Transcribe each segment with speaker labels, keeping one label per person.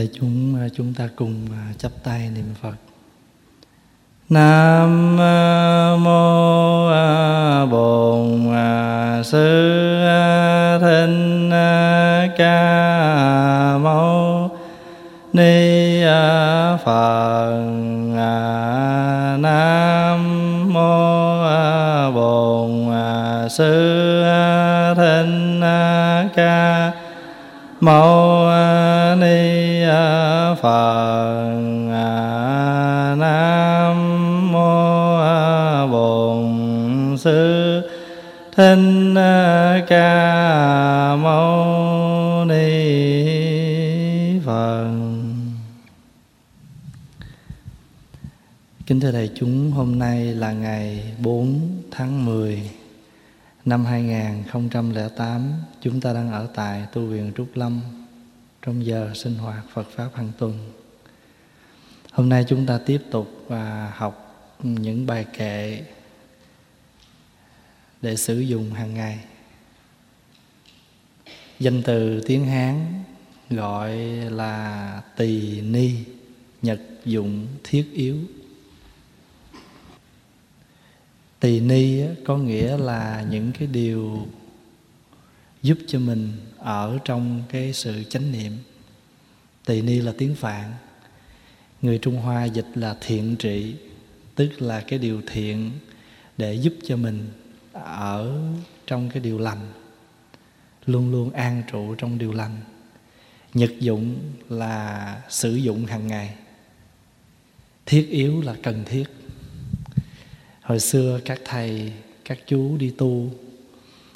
Speaker 1: Để chúng à, chúng ta cùng à, chắp tay niệm Phật. Nam à, mô Bổn Sư Thích Ca Mâu Ni Phật. Nam mô Bổn Sư Thích Ca Mâu Phật. Nam mô Bổn Sư Thích Ca Mâu Ni Phật. Kính thưa đại chúng, hôm nay là ngày 4 tháng 10 năm 2008, chúng ta đang ở tại tu viện Trúc Lâm trong giờ sinh hoạt Phật pháp hàng tuần. Hôm nay chúng ta tiếp tục và học những bài kệ để sử dụng hàng ngày. Danh từ tiếng Hán gọi là tỳ ni, nhật dụng thiết yếu. Tỳ ni có nghĩa là những cái điều giúp cho mình ở trong cái sự chánh niệm. Tỳ ni là tiếng Phạn. Người Trung Hoa dịch là thiện trị, tức là cái điều thiện để giúp cho mình ở trong cái điều lành, luôn luôn an trụ trong điều lành. Nhật dụng là sử dụng hàng ngày. Thiết yếu là cần thiết hồi xưa các thầy các chú đi tu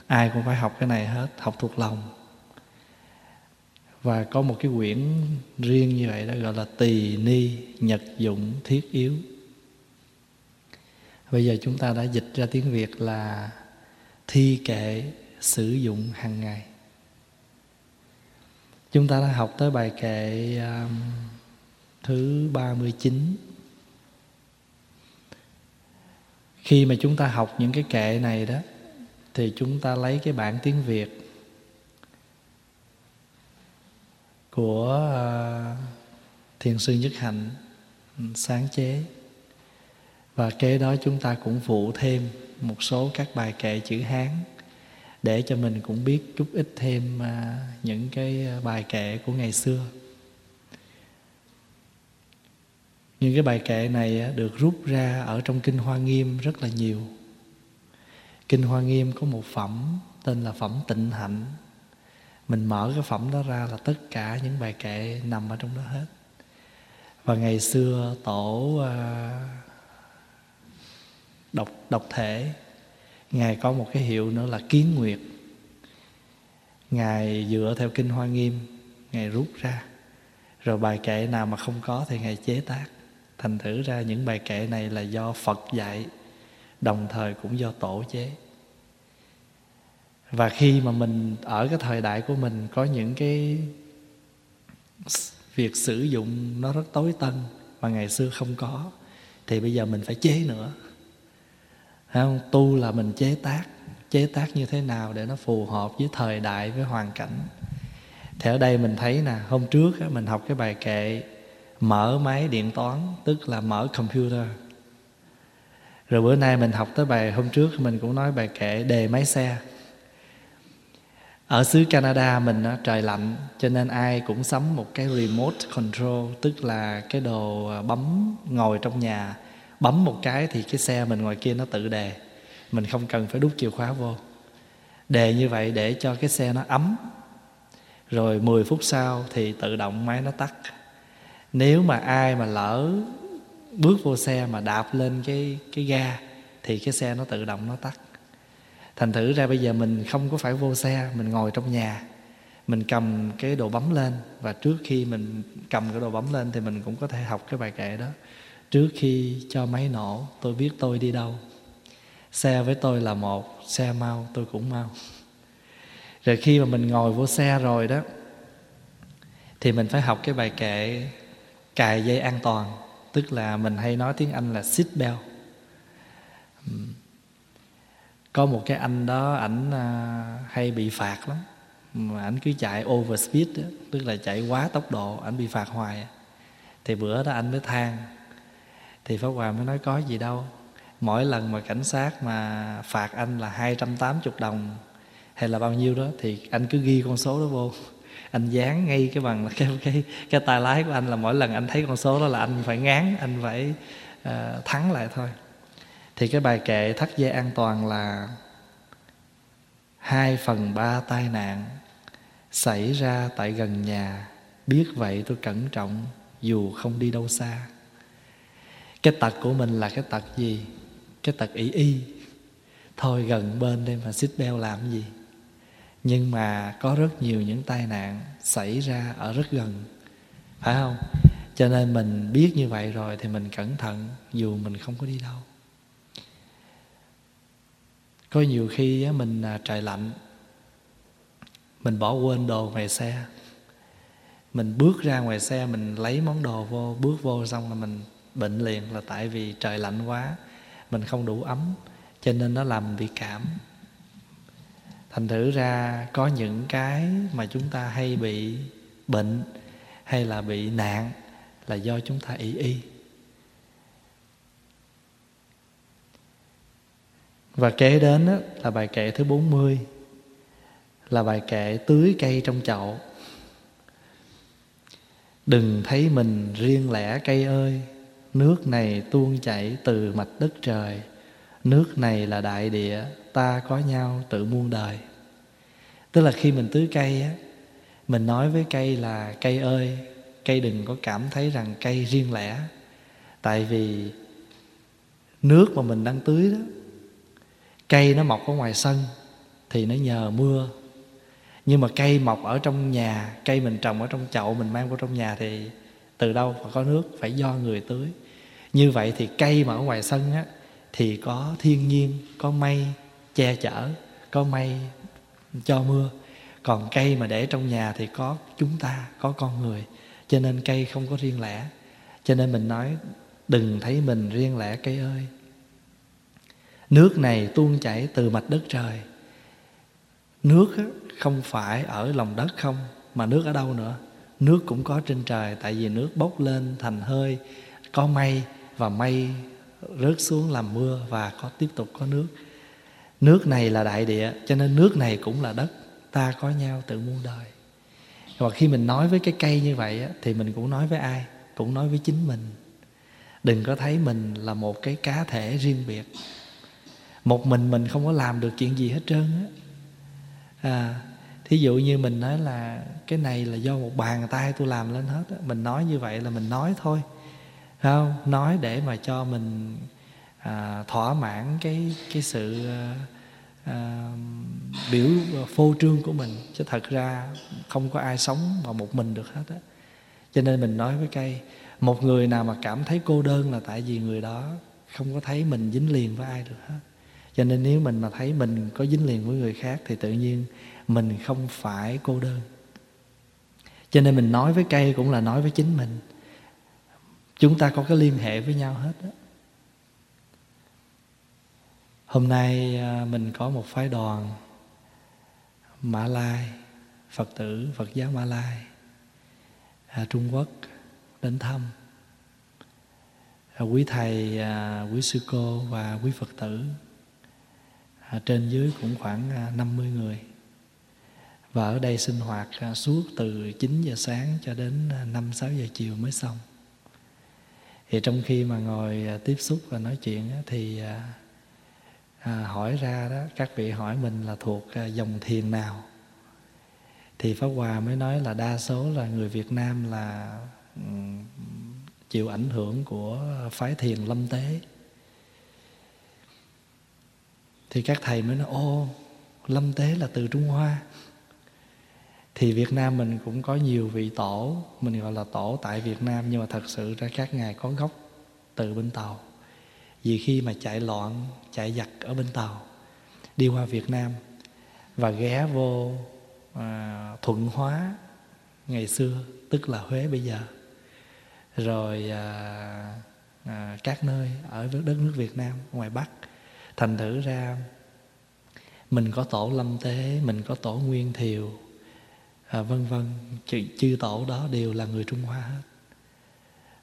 Speaker 1: ai cũng phải học cái này hết học thuộc lòng và có một cái quyển riêng như vậy đó gọi là tỳ ni nhật dụng thiết yếu. Bây giờ chúng ta đã dịch ra tiếng việt là thi kệ sử dụng hàng ngày. Chúng ta đã học tới bài kệ um, thứ 39 khi mà chúng ta học những cái kệ này đó thì chúng ta lấy cái bản tiếng việt của à, thiền sư nhất hạnh ừ, sáng chế. Và kế đó chúng ta cũng phụ thêm một số các bài kệ chữ hán để cho mình cũng biết chút ít thêm à, những cái à, bài kệ của ngày xưa. Những cái bài kệ này được rút ra ở trong kinh hoa nghiêm rất là nhiều. Kinh hoa nghiêm có một phẩm tên là phẩm tịnh hạnh mình mở cái phẩm đó ra là tất cả những bài kệ nằm ở trong đó hết. Và ngày xưa tổ à, độc độc thể ngài có một cái hiệu nữa là kiến nguyệt. Ngài dựa theo kinh hoa nghiêm ngài rút ra. Rồi bài kệ nào mà không có thì ngài chế tác. Thành thử ra những bài kệ này là do phật dạy đồng thời cũng do tổ chế và khi mà mình ở cái thời đại của mình, có những cái việc sử dụng nó rất tối tân mà ngày xưa không có, thì bây giờ mình phải chế nữa. Không? tu là mình chế tác chế tác như thế nào để nó phù hợp với thời đại, với hoàn cảnh. Thì ở đây mình thấy nè, hôm trước mình học cái bài kệ mở máy điện toán, tức là mở computer. Rồi bữa nay mình học tới bài hôm trước, mình cũng nói bài kệ đề máy xe ở xứ Canada mình trời lạnh, cho nên ai cũng sắm một cái remote control, tức là cái đồ à, bấm, ngồi trong nhà, bấm một cái thì cái xe mình ngoài kia nó tự đề mình không cần phải đút chìa khóa vô. Đề như vậy để cho cái xe nó ấm. Rồi 10 phút sau thì tự động máy nó tắt. Nếu mà ai mà lỡ bước vô xe mà đạp lên cái cái ga thì cái xe nó tự động nó tắt thành thử ra bây giờ mình không có phải vô xe, mình ngồi trong nhà, mình cầm cái đồ bấm lên. Và trước khi mình cầm cái đồ bấm lên thì mình cũng có thể học cái bài kệ đó. Trước khi cho máy nổ, tôi biết tôi đi đâu. Xe với tôi là một, xe mau, tôi cũng mau. Rồi khi mà mình ngồi vô xe rồi đó, thì mình phải học cái bài kệ cài dây an toàn. Tức là mình hay nói tiếng anh là seat belt có một cái anh đó ảnh à, hay bị phạt lắm. Mà ảnh cứ chạy over speed đó, tức là chạy quá tốc độ ảnh bị phạt hoài thì bữa đó anh mới than. Thì Pháp Hòa mới nói có gì đâu. Mỗi lần mà cảnh sát mà phạt anh là 280 đồng hay là bao nhiêu đó thì anh cứ ghi con số đó vô. Anh dán ngay cái bằng cái cái cái tay lái của anh là mỗi lần anh thấy con số đó là anh phải ngán anh phải uh, thắng lại thôi thì cái bài kệ thắt dây an toàn là hai phần ba tai nạn xảy ra tại gần nhà. Biết vậy tôi cẩn trọng, dù không đi đâu xa. Cái tật của mình là cái tật gì? Cái tật ý y. Thôi gần bên đây mà xích beo làm gì? Nhưng mà có rất nhiều những tai nạn xảy ra ở rất gần. Phải không? Cho nên mình biết như vậy rồi thì mình cẩn thận, dù mình không có đi đâu có nhiều khi mình à, trời lạnh, mình bỏ quên đồ ngoài xe. Mình bước ra ngoài xe, mình lấy món đồ vô, bước vô xong là mình bệnh liền là tại vì trời lạnh quá, mình không đủ ấm, cho nên nó làm bị cảm. Thành thử ra có những cái mà chúng ta hay bị bệnh, hay là bị nạn là do chúng ta ý y. và kế đến đó, là bài kệ thứ 40 là bài kệ tưới cây trong chậu. Đừng thấy mình riêng lẻ cây ơi nước này tuôn chảy từ mạch đất trời. Nước này là đại địa ta có nhau tự muôn đời. Tức là khi mình tưới cây á mình nói với cây là cây ơi cây đừng có cảm thấy rằng cây riêng lẻ. Tại vì nước mà mình đang tưới đó cây nó mọc ở ngoài sân thì nó nhờ mưa. Nhưng mà cây mọc ở trong nhà, cây mình trồng ở trong chậu, mình mang vào trong nhà thì từ đâu mà có nước, phải do người tưới. Như vậy thì cây mà ở ngoài sân á, thì có thiên nhiên, có mây che chở, có mây cho mưa. Còn cây mà để trong nhà thì có chúng ta, có con người. Cho nên cây không có riêng lẻ. Cho nên mình nói, đừng thấy mình riêng lẻ, cây ơi nước này tuôn chảy từ mạch đất trời. Nước không phải ở lòng đất không, mà nước ở đâu nữa? Nước cũng có trên trời, tại vì nước bốc lên thành hơi. Có mây và mây rớt xuống làm mưa và có tiếp tục có nước. Nước này là đại địa, cho nên nước này cũng là đất. Ta có nhau tự muôn đời. Và khi mình nói với cái cây như vậy thì mình cũng nói với ai? Cũng nói với chính mình. Đừng có thấy mình là một cái cá thể riêng biệt một mình mình không có làm được chuyện gì hết trơn á. À, thí dụ như mình nói là cái này là do một bàn tay tôi làm lên hết á. mình nói như vậy là mình nói thôi. Không? Nói để mà cho mình à, thỏa mãn cái cái sự à, à, biểu phô trương của mình. Chứ thật ra không có ai sống mà một mình được hết á. Cho nên mình nói với cây một người nào mà cảm thấy cô đơn là tại vì người đó không có thấy mình dính liền với ai được hết cho nên nếu mình mà thấy mình có dính liền với người khác thì tự nhiên mình không phải cô đơn. Cho nên mình nói với cây cũng là nói với chính mình. Chúng ta có cái liên hệ với nhau hết đó. hôm nay à, mình có một phái đoàn mã lai phật tử phật giáo mã lai à, trung quốc đến thăm. À, quý thầy à, quý sư cô và quý phật tử trên dưới cũng khoảng à, 50 người. Và ở đây sinh hoạt à, suốt từ 9 giờ sáng cho đến à, 5 6 giờ chiều mới xong. Thì trong khi mà ngồi à, tiếp xúc và nói chuyện thì à, à, hỏi ra đó các vị hỏi mình là thuộc dòng thiền nào? Thì pháp hòa mới nói là đa số là người việt nam là chịu ảnh hưởng của phái thiền lâm tế thì các thầy mới nói ô lâm tế là từ trung hoa. Thì Việt Nam mình cũng có nhiều vị tổ mình gọi là tổ tại Việt Nam nhưng mà thật sự ra các ngài có gốc từ bên Tàu. Vì khi mà chạy loạn chạy giặc ở bên Tàu đi qua Việt Nam và ghé vô à, Thuận Hóa ngày xưa tức là Huế bây giờ rồi à, à, các nơi ở đất nước Việt Nam ngoài Bắc thành thử ra mình có tổ lâm tế mình có tổ nguyên thiều à, vân vân chư, chư tổ đó đều là người Trung Hoa hết.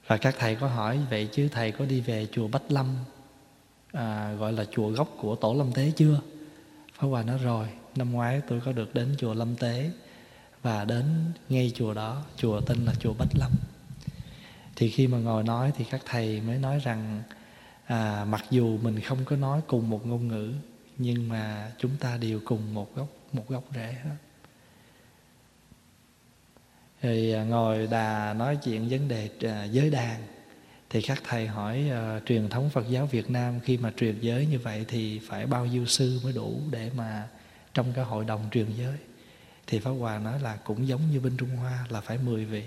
Speaker 1: Và các thầy có hỏi vậy chứ thầy có đi về chùa Bách Lâm à, gọi là chùa gốc của tổ Lâm Tế chưa? Pháp Hòa nói rồi năm ngoái tôi có được đến chùa Lâm Tế và đến ngay chùa đó chùa tên là chùa Bách Lâm. Thì khi mà ngồi nói thì các thầy mới nói rằng à, mặc dù mình không có nói cùng một ngôn ngữ nhưng mà chúng ta đều cùng một gốc một gốc rễ hết. Thì à, ngồi đà nói chuyện vấn đề à, giới đàn thì các thầy hỏi uh, truyền thống Phật giáo Việt Nam khi mà truyền giới như vậy thì phải bao nhiêu sư mới đủ để mà trong cái hội đồng truyền giới? Thì Pháp Hòa nói là cũng giống như bên Trung Hoa là phải 10 vị.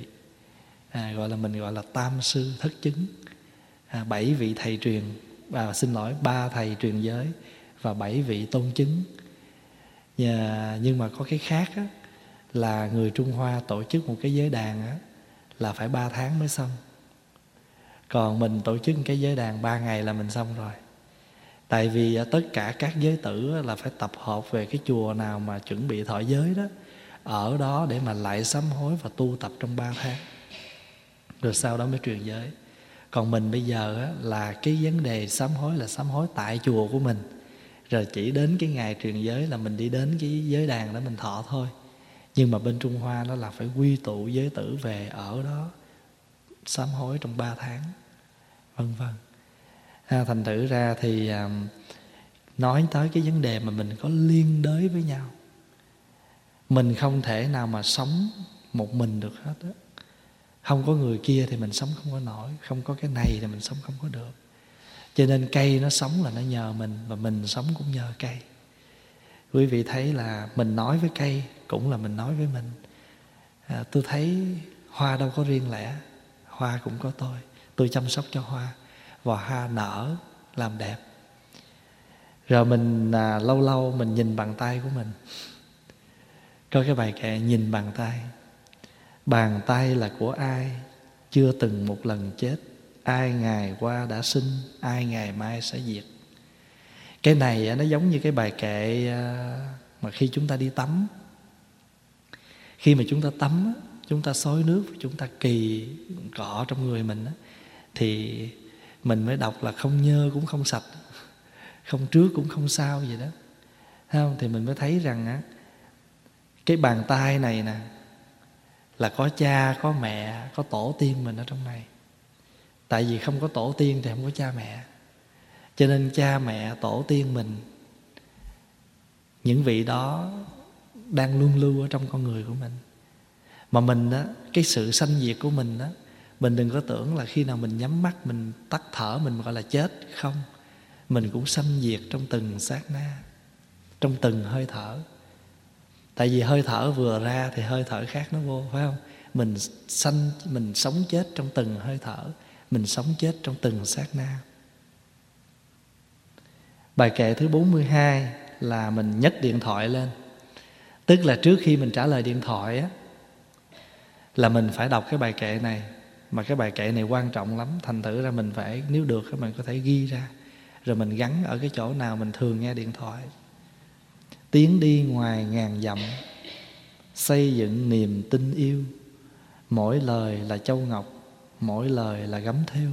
Speaker 1: À, gọi là mình gọi là tam sư thất chứng à, bảy vị thầy truyền và xin lỗi ba thầy truyền giới và bảy vị tôn chứng. Và, nhưng mà có cái khác á, là người Trung Hoa tổ chức một cái giới đàn á, là phải ba tháng mới xong. Còn mình tổ chức cái giới đàn ba ngày là mình xong rồi. Tại vì à, tất cả các giới tử là phải tập hợp về cái chùa nào mà chuẩn bị thọ giới đó ở đó để mà lại sám hối và tu tập trong ba tháng. Rồi sau đó mới truyền giới còn mình bây giờ á, là cái vấn đề sám hối là sám hối tại chùa của mình. Rồi chỉ đến cái ngày truyền giới là mình đi đến cái giới đàn đó mình thọ thôi. Nhưng mà bên trung hoa nó là phải quy tụ giới tử về ở đó sám hối trong ba tháng vân vân. À, thành thử ra thì um, nói tới cái vấn đề mà mình có liên đới với nhau mình không thể nào mà sống một mình được hết á không có người kia thì mình sống không có nổi không có cái này thì mình sống không có được. Cho nên cây nó sống là nó nhờ mình và mình sống cũng nhờ cây. Quý vị thấy là mình nói với cây cũng là mình nói với mình. À, tôi thấy hoa đâu có riêng lẻ hoa cũng có tôi. Tôi chăm sóc cho hoa và hoa nở làm đẹp. Rồi mình à, lâu lâu mình nhìn bàn tay của mình. Có cái bài kệ nhìn bàn tay bàn tay là của ai? Chưa từng một lần chết. Ai ngày qua đã sinh, ai ngày mai sẽ diệt. Cái này nó giống như cái bài kệ mà khi chúng ta đi tắm. Khi mà chúng ta tắm chúng ta xối nước chúng ta kỳ cọ trong người mình thì mình mới đọc là không nhơ cũng không sạch, không trước cũng không sao gì đó. Không? Thì mình mới thấy rằng, á, cái bàn tay này nè là có cha, có mẹ, có tổ tiên mình ở trong này. Tại vì không có tổ tiên thì không có cha mẹ. Cho nên cha mẹ, tổ tiên mình, những vị đó đang luôn lưu ở trong con người của mình. Mà mình đó cái sự sanh diệt của mình đó mình đừng có tưởng là khi nào mình nhắm mắt, mình tắt thở, mình gọi là chết. Không. Mình cũng sanh diệt trong từng sát na, trong từng hơi thở tại vì hơi thở vừa ra thì hơi thở khác nó vô, phải không? Mình sanh, mình sống chết trong từng hơi thở, mình sống chết trong từng sát na. Bài kệ thứ 42 là mình nhấc điện thoại lên. Tức là trước khi mình trả lời điện thoại á, là mình phải đọc cái bài kệ này. Mà cái bài kệ này quan trọng lắm, thành thử ra mình phải, nếu được mình có thể ghi ra. Rồi mình gắn ở cái chỗ nào mình thường nghe điện thoại tiến đi ngoài ngàn dặm, xây dựng niềm tin yêu. Mỗi lời là châu ngọc, mỗi lời là gấm theo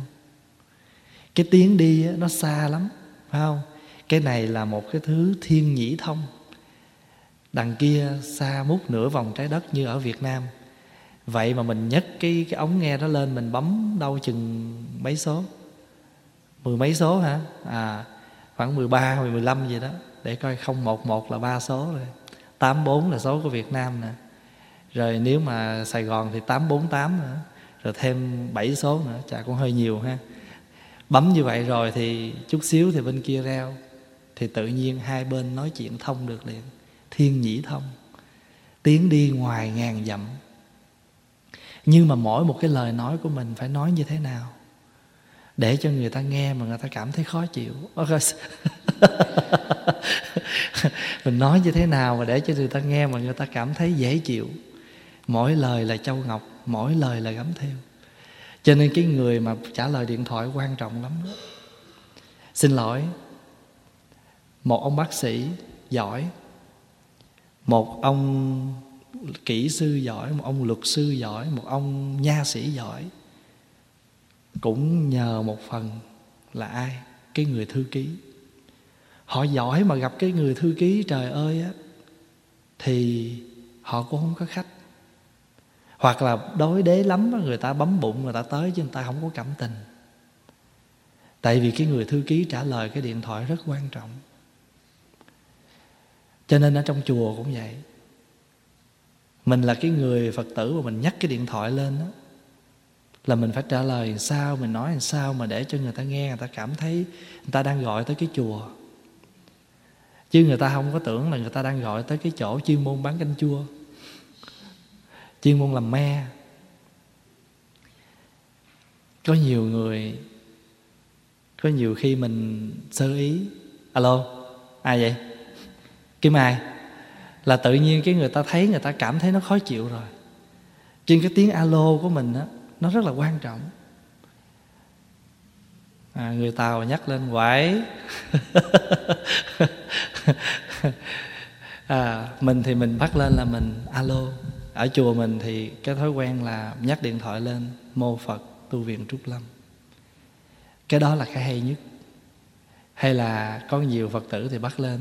Speaker 1: cái tiếng đi nó xa lắm, phải không? Cái này là một cái thứ thiên nhĩ thông. Đằng kia xa mút nửa vòng trái đất như ở việt nam. Vậy mà mình nhấc cái cái ống nghe đó lên, mình bấm đâu chừng mấy số? Mười mấy số hả? À khoảng 13 mười 15 gì đó để coi không một một là ba số rồi. tám bốn là số của Việt Nam nè. Rồi nếu mà Sài Gòn thì tám bốn tám nữa. Rồi thêm bảy số nữa, chả cũng hơi nhiều ha. Bấm như vậy rồi thì chút xíu thì bên kia reo. Thì tự nhiên hai bên nói chuyện thông được liền. Thiên nhĩ thông. Tiến đi ngoài ngàn dặm. Nhưng mà mỗi một cái lời nói của mình phải nói như thế nào? Để cho người ta nghe mà người ta cảm thấy khó chịu. Mình nói như thế nào mà để cho người ta nghe mà người ta cảm thấy dễ chịu? Mỗi lời là châu ngọc, mỗi lời là gấm theo cho nên cái người mà trả lời điện thoại quan trọng lắm đó. xin lỗi, một ông bác sĩ giỏi, một ông kỹ sư giỏi, một ông luật sư giỏi, một ông nha sĩ giỏi cũng nhờ một phần là ai? Cái người thư ký. Họ giỏi mà gặp cái người thư ký, trời ơi á, thì họ cũng không có khách. Hoặc là đối đế lắm người ta bấm bụng, người ta tới chứ người ta không có cảm tình. Tại vì cái người thư ký trả lời cái điện thoại rất quan trọng. Cho nên ở trong chùa cũng vậy. Mình là cái người phật tử mà mình nhắc cái điện thoại lên đó là mình phải trả lời sao, mình nói làm sao mà để cho người ta nghe, người ta cảm thấy người ta đang gọi tới cái chùa. Chứ người ta không có tưởng là người ta đang gọi tới cái chỗ chuyên môn bán canh chua, chuyên môn làm me. Có nhiều người, có nhiều khi mình sơ ý. Alo, ai vậy? Kim ai. Là tự nhiên cái người ta thấy, người ta cảm thấy nó khó chịu rồi. Trên cái tiếng alo của mình á nó rất là quan trọng. À, người tàu nhắc lên quải à, mình thì mình bắt lên là mình alo. Ở chùa mình thì cái thói quen là nhắc điện thoại lên mô phật tu viện trúc lâm. Cái đó là cái hay nhất. Hay là có nhiều phật tử thì bắt lên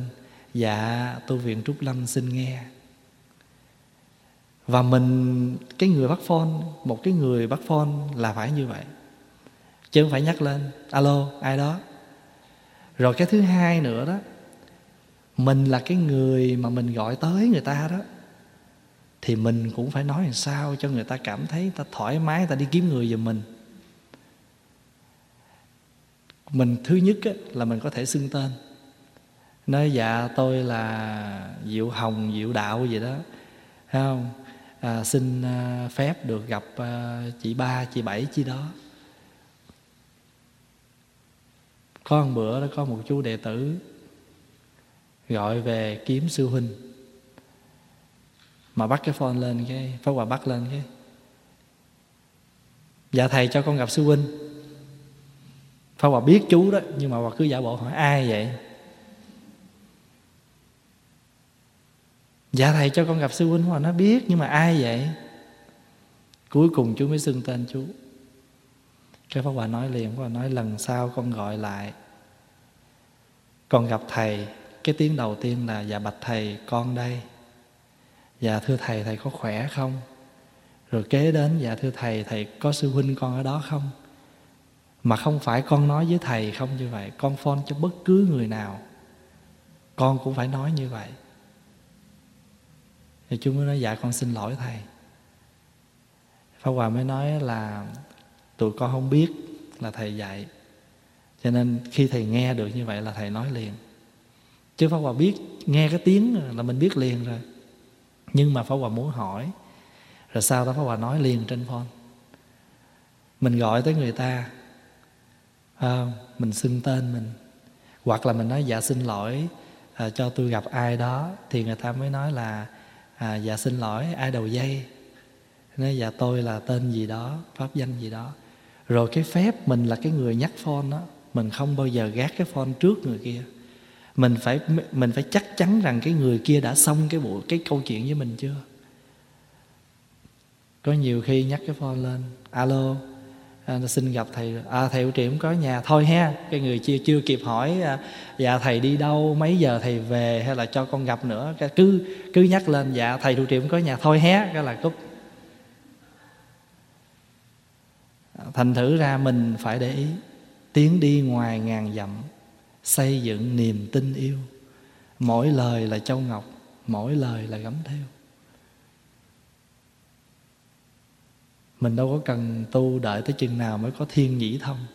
Speaker 1: dạ tu viện trúc lâm xin nghe và mình cái người bắt phone một cái người bắt phone là phải như vậy. Chứ không phải nhắc lên alo ai đó? Rồi cái thứ hai nữa đó mình là cái người mà mình gọi tới người ta đó thì mình cũng phải nói làm sao cho người ta cảm thấy ta thoải mái người ta đi kiếm người giùm mình. Mình thứ nhất á, là mình có thể xưng tên. Nói dạ tôi là diệu hồng diệu đạo gì đó thấy không? À, xin à, phép được gặp à, chị ba chị bảy chi đó. Có một bữa đó có một chú đệ tử gọi về kiếm sư huynh. Mà bắt cái phone lên cái pháp hòa bắt lên cái. Dạ thầy cho con gặp sư huynh. Pháp hòa biết chú đó nhưng mà hòa cứ giả bộ hỏi ai vậy? Dạ thầy, cho con gặp sư huynh hòa nó biết, nhưng mà ai vậy? Cuối cùng chú mới xưng tên chú cái pháp hòa nói liền, pháp hòa nói, lần sau con gọi lại, con gặp thầy, cái tiếng đầu tiên là dạ bạch thầy, con đây. Dạ thưa thầy thầy có khỏe không? Rồi kế đến dạ thưa thầy thầy có sư huynh con ở đó không? Mà không phải con nói với thầy không như vậy, con phone cho bất cứ người nào. Con cũng phải nói như vậy thì chú mới nói dạ con xin lỗi thầy. Pháp Hòa mới nói là tụi con không biết là thầy dạy cho nên khi thầy nghe được như vậy là thầy nói liền. Chứ Pháp Hòa biết nghe cái tiếng là mình biết liền rồi. Nhưng mà Pháp Hòa muốn hỏi rồi sau đó Pháp Hòa nói liền trên phone. Mình gọi tới người ta à, mình xưng tên mình. Hoặc là mình nói dạ xin lỗi à, cho tôi gặp ai đó. Thì người ta mới nói là à, dạ xin lỗi ai đầu dây? Nói dạ tôi là tên gì đó pháp danh gì đó. Rồi cái phép mình là cái người nhắc phone đó mình không bao giờ gác cái phone trước người kia. Mình phải mình phải chắc chắn rằng cái người kia đã xong cái bộ cái câu chuyện với mình chưa? Có nhiều khi nhắc cái phone lên alo à, xin gặp thầy. À, thầy hiệu trưởng có nhà thôi ha. Cái người chưa chưa kịp hỏi à, dạ thầy đi đâu mấy giờ thầy về hay là cho con gặp nữa. Cái cứ cứ nhắc lên dạ thầy hiệu trưởng có nhà thôi hé cái là cúp. À, thành thử ra mình phải để ý. Tiến đi ngoài ngàn dặm xây dựng niềm tin yêu. Mỗi lời là châu ngọc mỗi lời là gấm theo mình đâu có cần tu đợi tới chừng nào mới có thiên nhĩ thông.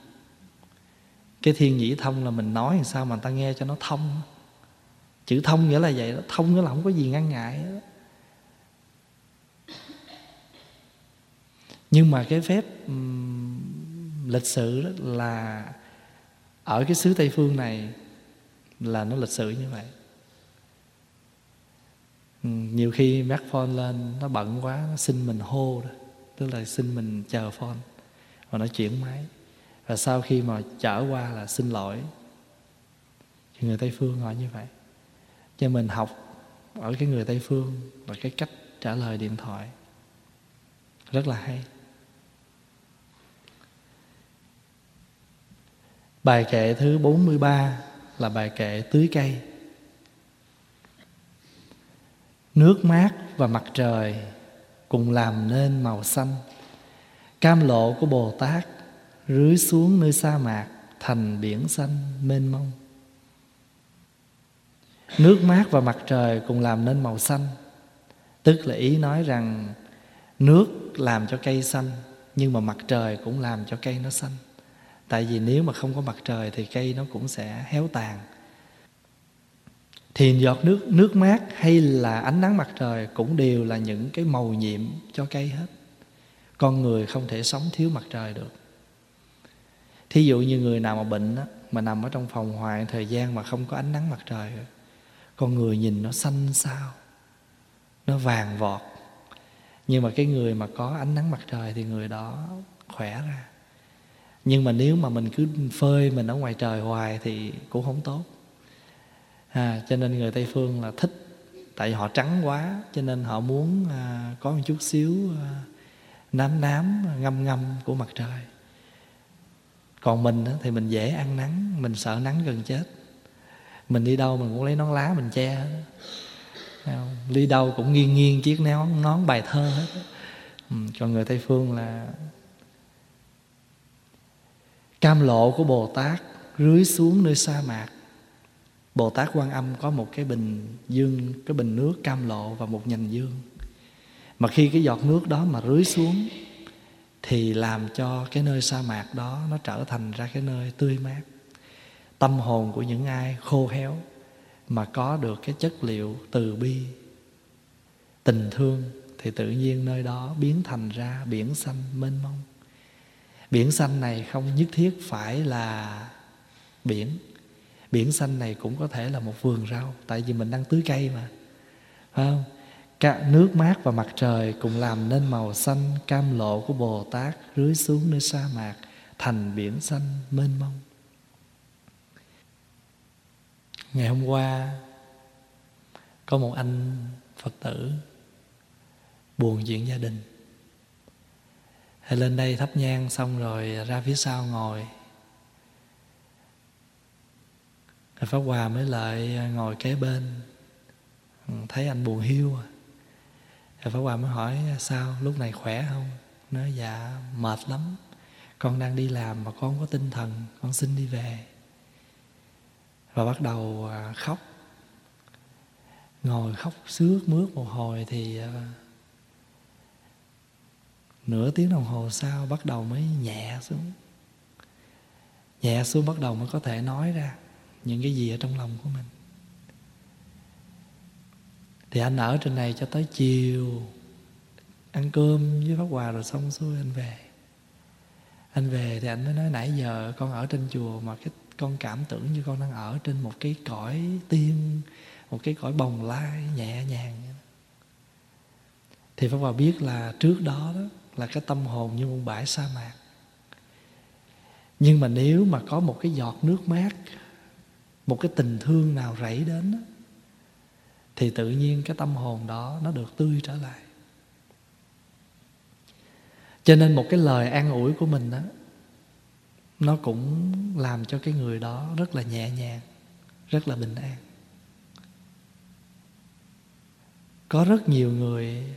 Speaker 1: Cái thiên nhĩ thông là mình nói làm sao mà người ta nghe cho nó thông. Chữ thông nghĩa là vậy đó thông nghĩa là không có gì ngăn ngại đó. nhưng mà cái phép um, lịch sử đó là ở cái xứ tây phương này là nó lịch sử như vậy. Nhiều khi mắc phone lên nó bận quá nó xin mình hô đó tức là xin mình chờ phone. Và nó chuyển máy. Và sau khi mà trở qua là xin lỗi. Thì người tây phương họ như vậy. Cho mình học ở cái người tây phương và cái cách trả lời điện thoại. Rất là hay. Bài kệ thứ 43 là bài kệ tưới cây. Nước mát và mặt trời cùng làm nên màu xanh. Cam lộ của Bồ Tát rưới xuống nơi sa mạc thành biển xanh mênh mông. Nước mát và mặt trời cùng làm nên màu xanh. Tức là ý nói rằng nước làm cho cây xanh, nhưng mà mặt trời cũng làm cho cây nó xanh tại vì nếu mà không có mặt trời thì cây nó cũng sẽ héo tàn thì giọt nước nước mát hay là ánh nắng mặt trời cũng đều là những cái màu nhiệm cho cây hết. Con người không thể sống thiếu mặt trời được. Thí dụ như người nào mà bệnh á, mà nằm ở trong phòng hoài thời gian mà không có ánh nắng mặt trời con người nhìn nó xanh xao nó vàng vọt. Nhưng mà cái người mà có ánh nắng mặt trời thì người đó khỏe ra. Nhưng mà nếu mà mình cứ phơi mình ở ngoài trời hoài thì cũng không tốt à, cho nên người tây phương là thích tại họ trắng quá cho nên họ muốn à, có một chút xíu à, nám nám ngâm ngâm của mặt trời. Còn mình á, thì mình dễ ăn nắng mình sợ nắng gần chết. Mình đi đâu mình cũng lấy nón lá mình che hết. Đi đâu cũng nghiêng nghiêng chiếc nón nón bài thơ hết ừ, còn người tây phương là cam lộ của bồ tát rưới xuống nơi sa mạc bồ tát quan âm có một cái bình dương, cái bình nước cam lộ và một nhành dương. Mà khi cái giọt nước đó mà rưới xuống, thì làm cho cái nơi sa mạc đó nó trở thành ra cái nơi tươi mát. Tâm hồn của những ai khô héo mà có được cái chất liệu từ bi, tình thương, thì tự nhiên nơi đó biến thành ra biển xanh mênh mông. Biển xanh này không nhất thiết phải là biển biển xanh này cũng có thể là một vườn rau, tại vì mình đang tưới cây mà. Phải không? Cả nước mát và mặt trời cùng làm nên màu xanh cam lộ của bồ tát rưới xuống nơi sa mạc, thành biển xanh mênh mông. Ngày hôm qua, có một anh phật tử buồn chuyện gia đình. Hay lên đây thắp nhang xong rồi ra phía sau ngồi. Rồi Pháp Hòa mới lại à, ngồi kế bên. Ừ, thấy anh buồn hiu à. rồi Pháp Hòa mới hỏi à, sao, lúc này khỏe không? Nói dạ mệt lắm. Con đang đi làm mà con không có tinh thần, con xin đi về. Và bắt đầu khóc. Ngồi khóc sướt mướt một hồi thì nửa tiếng đồng hồ sau bắt đầu mới nhẹ xuống. Nhẹ xuống bắt đầu mới có thể nói ra những cái gì ở trong lòng của mình. Thì anh ở trên này cho tới chiều, ăn cơm với pháp hòa rồi xong xuôi anh về. Anh về thì anh mới nói, nãy giờ con ở trên chùa mà cái, con cảm tưởng như con đang ở trên một cái cõi tiên, một cái cõi bồng lai nhẹ nhàng. Thì pháp hòa biết là trước đó đó là cái tâm hồn như một bãi sa mạc. Nhưng mà nếu mà có một cái giọt nước mát một cái tình thương nào rảy đến đó, thì tự nhiên cái tâm hồn đó nó được tươi trở lại. Cho nên một cái lời an ủi của mình đó nó cũng làm cho cái người đó rất là nhẹ nhàng rất là bình an. Có rất nhiều người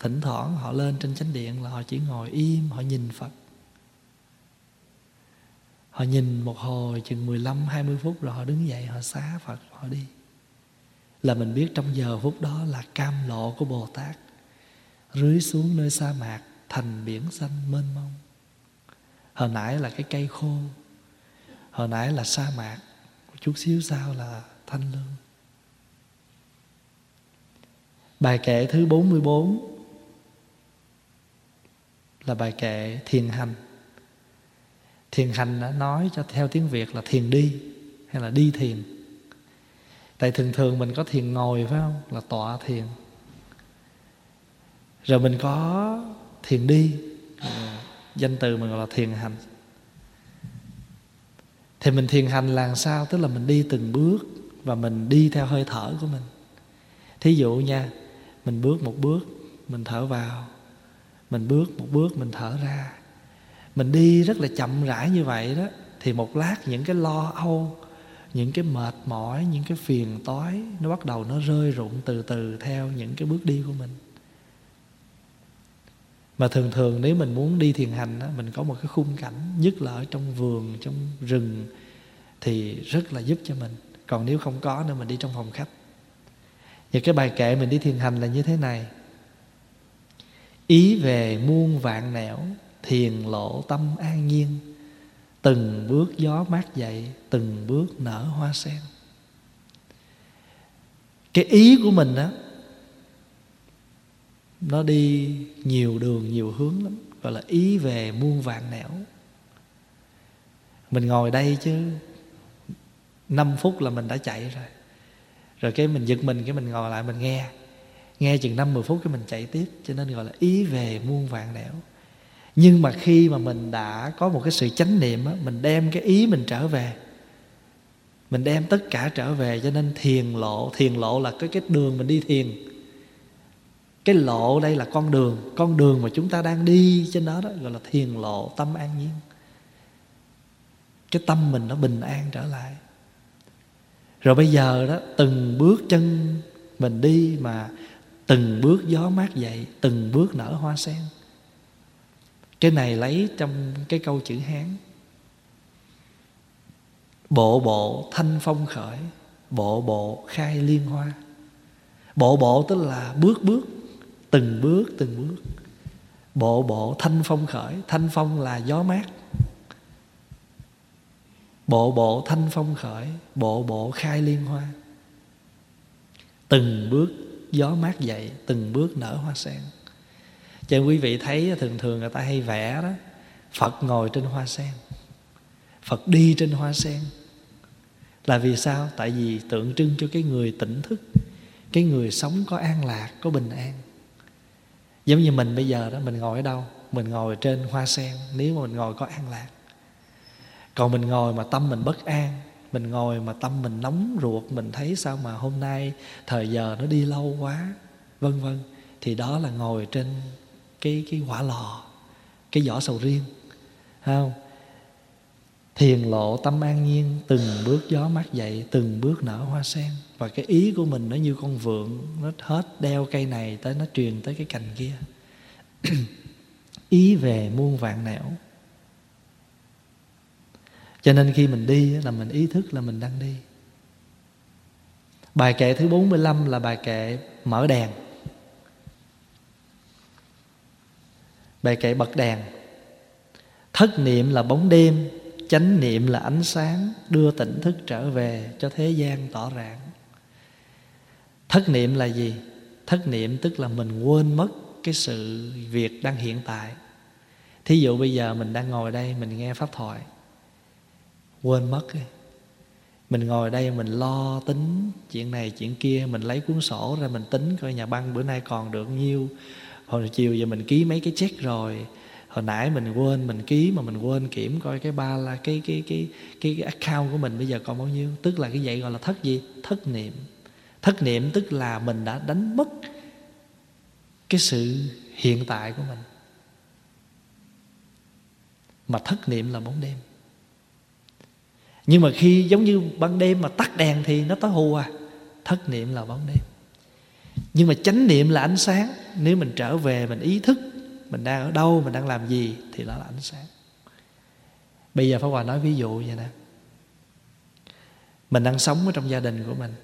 Speaker 1: thỉnh thoảng họ lên trên chánh điện là họ chỉ ngồi im họ nhìn Phật họ nhìn một hồi chừng 15 20 phút rồi họ đứng dậy, họ xá Phật, họ đi. Là mình biết trong giờ phút đó là cam lộ của Bồ Tát, rưới xuống nơi sa mạc, thành biển xanh mênh mông. Hồi nãy là cái cây khô, hồi nãy là sa mạc, chút xíu sau là thanh lương. Bài kệ thứ 44 là bài kệ thiền hành thiền hành đã nói cho theo tiếng việt là thiền đi hay là đi thiền. Tại thường thường mình có thiền ngồi, phải không? Là tọa thiền. Rồi mình có thiền đi. Danh từ mình gọi là thiền hành. Thì mình thiền hành là sao? Tức là mình đi từng bước và mình đi theo hơi thở của mình. Thí dụ nha, mình bước một bước, mình thở vào. Mình bước một bước, mình thở ra mình đi rất là chậm rãi như vậy đó thì một lát những cái lo âu những cái mệt mỏi những cái phiền toái nó bắt đầu nó rơi rụng từ từ theo những cái bước đi của mình. Mà thường thường nếu mình muốn đi thiền hành đó, mình có một cái khung cảnh nhất là ở trong vườn trong rừng thì rất là giúp cho mình. Còn nếu không có nữa mình đi trong phòng khách. Và cái bài kệ mình đi thiền hành là như thế này. Ý về muôn vạn nẻo thiền lộ tâm an nhiên. Từng bước gió mát dậy, từng bước nở hoa sen. Cái ý của mình đó nó đi nhiều đường, nhiều hướng lắm. Gọi là ý về muôn vạn nẻo. Mình ngồi đây chứ 5 phút là mình đã chạy rồi. Rồi cái mình giật mình, cái mình ngồi lại mình nghe. Nghe chừng năm, mười phút cái mình chạy tiếp. Cho nên gọi là ý về muôn vạn nẻo nhưng mà khi mà mình đã có một cái sự chánh niệm á, mình đem cái ý mình trở về. Mình đem tất cả trở về cho nên thiền lộ thiền lộ là cái cái đường mình đi thiền. Cái lộ đây là con đường con đường mà chúng ta đang đi trên đó đó gọi là thiền lộ tâm an nhiên. Cái tâm mình nó bình an trở lại. Rồi bây giờ đó từng bước chân mình đi mà từng bước gió mát dậy từng bước nở hoa sen cái này lấy trong cái câu chữ hán. Bộ bộ thanh phong khởi, bộ bộ khai liên hoa. Bộ bộ tức là bước bước, từng bước từng bước. Bộ bộ thanh phong khởi, thanh phong là gió mát. Bộ bộ thanh phong khởi, bộ bộ khai liên hoa. Từng bước gió mát dậy, từng bước nở hoa sen cho quý vị thấy thường thường người ta hay vẽ đó, phật ngồi trên hoa sen, phật đi trên hoa sen. Là vì sao? Tại vì tượng trưng cho cái người tỉnh thức, cái người sống có an lạc, có bình an. Giống như mình bây giờ đó, mình ngồi ở đâu? Mình ngồi trên hoa sen, nếu mà mình ngồi có an lạc. Còn mình ngồi mà tâm mình bất an, mình ngồi mà tâm mình nóng ruột, mình thấy sao mà hôm nay thời giờ nó đi lâu quá, vân vân, thì đó là ngồi trên cái cái quả lò, cái vỏ sầu riêng không? Thiền lộ tâm an nhiên, từng bước gió mát dậy, từng bước nở hoa sen. Và cái ý của mình nó như con vượn, nó hết đeo cây này tới, nó truyền tới cái cành kia. Ý về muôn vạn nẻo. Cho nên khi mình đi là mình ý thức là mình đang đi. Bài kệ thứ 45 là bài kệ mở đèn. Bề kệ bật đèn Thất niệm là bóng đêm, Chánh niệm là ánh sáng, Đưa tỉnh thức trở về cho thế gian tỏ rạng. Thất niệm là gì? Thất niệm tức là mình quên mất cái sự việc đang hiện tại. Thí dụ bây giờ mình đang ngồi đây, Mình nghe pháp thoại. Quên mất mình ngồi đây, mình lo tính chuyện này, chuyện kia, mình lấy cuốn sổ ra, mình tính coi nhà băng bữa nay còn được nhiêu hồi chiều giờ mình ký mấy cái check rồi. Hồi nãy mình quên mình ký mà mình quên kiểm coi cái ba là cái cái cái cái, cái account của mình bây giờ còn bao nhiêu. Tức là cái vậy gọi là thất gì? Thất niệm. Thất niệm tức là mình đã đánh mất cái sự hiện tại của mình. Mà thất niệm là bóng đêm. Nhưng mà khi giống như ban đêm mà tắt đèn thì nó tối hù à. Thất niệm là bóng đêm nhưng mà chánh niệm là ánh sáng. Nếu mình trở về, mình ý thức, mình đang ở đâu, mình đang làm gì, thì đó là ánh sáng. Bây giờ pháp hòa nói ví dụ vậy nè. Mình đang sống ở trong gia đình của mình.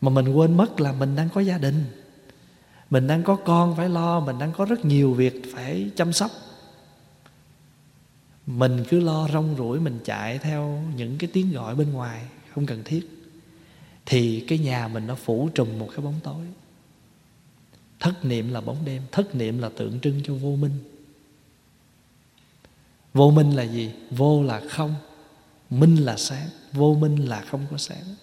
Speaker 1: Mà mình quên mất là mình đang có gia đình. Mình đang có con phải lo, mình đang có rất nhiều việc phải chăm sóc. Mình cứ lo rong ruổi, mình chạy theo những cái tiếng gọi bên ngoài, không cần thiết thì cái nhà mình nó phủ trùm một cái bóng tối. Thất niệm là bóng đêm, thất niệm là tượng trưng cho vô minh. Vô minh là gì? Vô là không, minh là sáng, vô minh là không có sáng.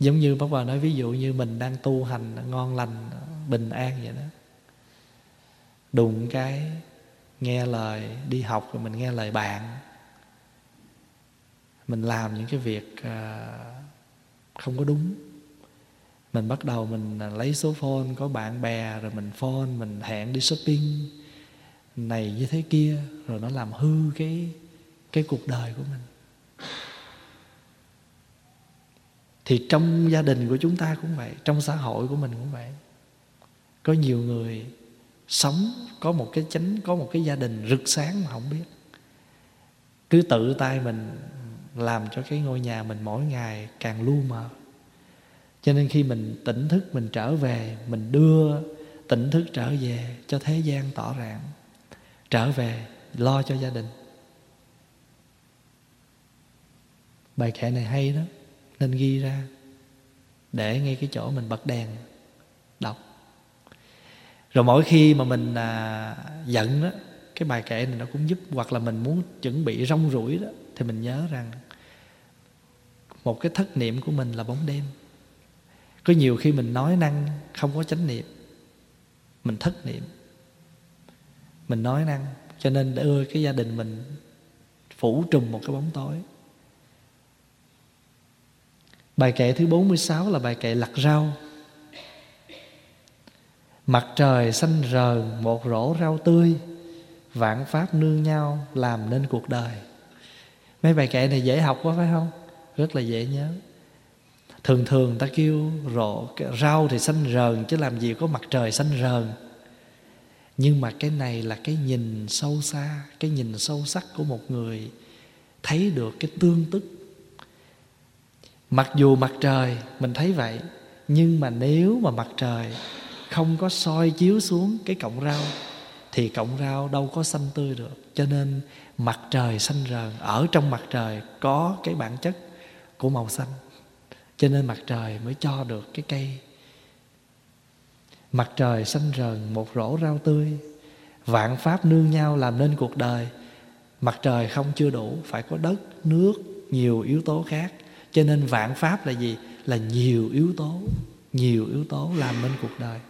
Speaker 1: Giống như bác bà nói, ví dụ như mình đang tu hành ngon lành, bình an vậy đó. Đụng cái, nghe lời, đi học rồi mình nghe lời bạn mình làm những cái việc à, không có đúng. Mình bắt đầu mình à, lấy số phone có bạn bè, rồi mình phone, mình hẹn đi shopping này như thế kia, rồi nó làm hư cái cái cuộc đời của mình. Thì trong gia đình của chúng ta cũng vậy, trong xã hội của mình cũng vậy. Có nhiều người sống, có một cái chánh, có một cái gia đình rực sáng mà không biết. Cứ tự tay mình làm cho cái ngôi nhà mình mỗi ngày càng lu mờ. Cho nên khi mình tỉnh thức mình trở về mình đưa tỉnh thức trở về cho thế gian tỏ rạng, trở về lo cho gia đình. Bài kệ này hay đó nên ghi ra để ngay cái chỗ mình bật đèn đọc. Rồi mỗi khi mà mình à, giận đó cái bài kệ này nó cũng giúp hoặc là mình muốn chuẩn bị rong rủi đó thì mình nhớ rằng một cái thất niệm của mình là bóng đêm. Có nhiều khi mình nói năng không có chánh niệm. Mình thất niệm. Mình nói năng, cho nên đưa cái gia đình mình phủ trùm một cái bóng tối. Bài kệ thứ 46 là bài kệ lặt rau. Mặt trời xanh rờn một rổ rau tươi, Vạn pháp nương nhau làm nên cuộc đời. Mấy bài kệ này dễ học quá, phải không? Rất là dễ nhớ. Thường thường ta kêu rộ rau thì xanh rờn, Chứ làm gì có mặt trời xanh rờn. Nhưng mà cái này là cái nhìn sâu xa, Cái nhìn sâu sắc của một người Thấy được cái tương tức. Mặc dù mặt trời, mình thấy vậy, nhưng mà nếu mà mặt trời không có soi chiếu xuống cái cọng rau, thì cọng rau đâu có xanh tươi được. Cho nên mặt trời xanh rờn, ở trong mặt trời có cái bản chất của màu xanh. Cho nên mặt trời mới cho được cái cây. Mặt trời xanh rờn, một rổ rau tươi. Vạn pháp nương nhau làm nên cuộc đời. Mặt trời không chưa đủ, phải có đất, nước, nhiều yếu tố khác. Cho nên vạn pháp là gì? Là nhiều yếu tố, nhiều yếu tố làm nên cuộc đời.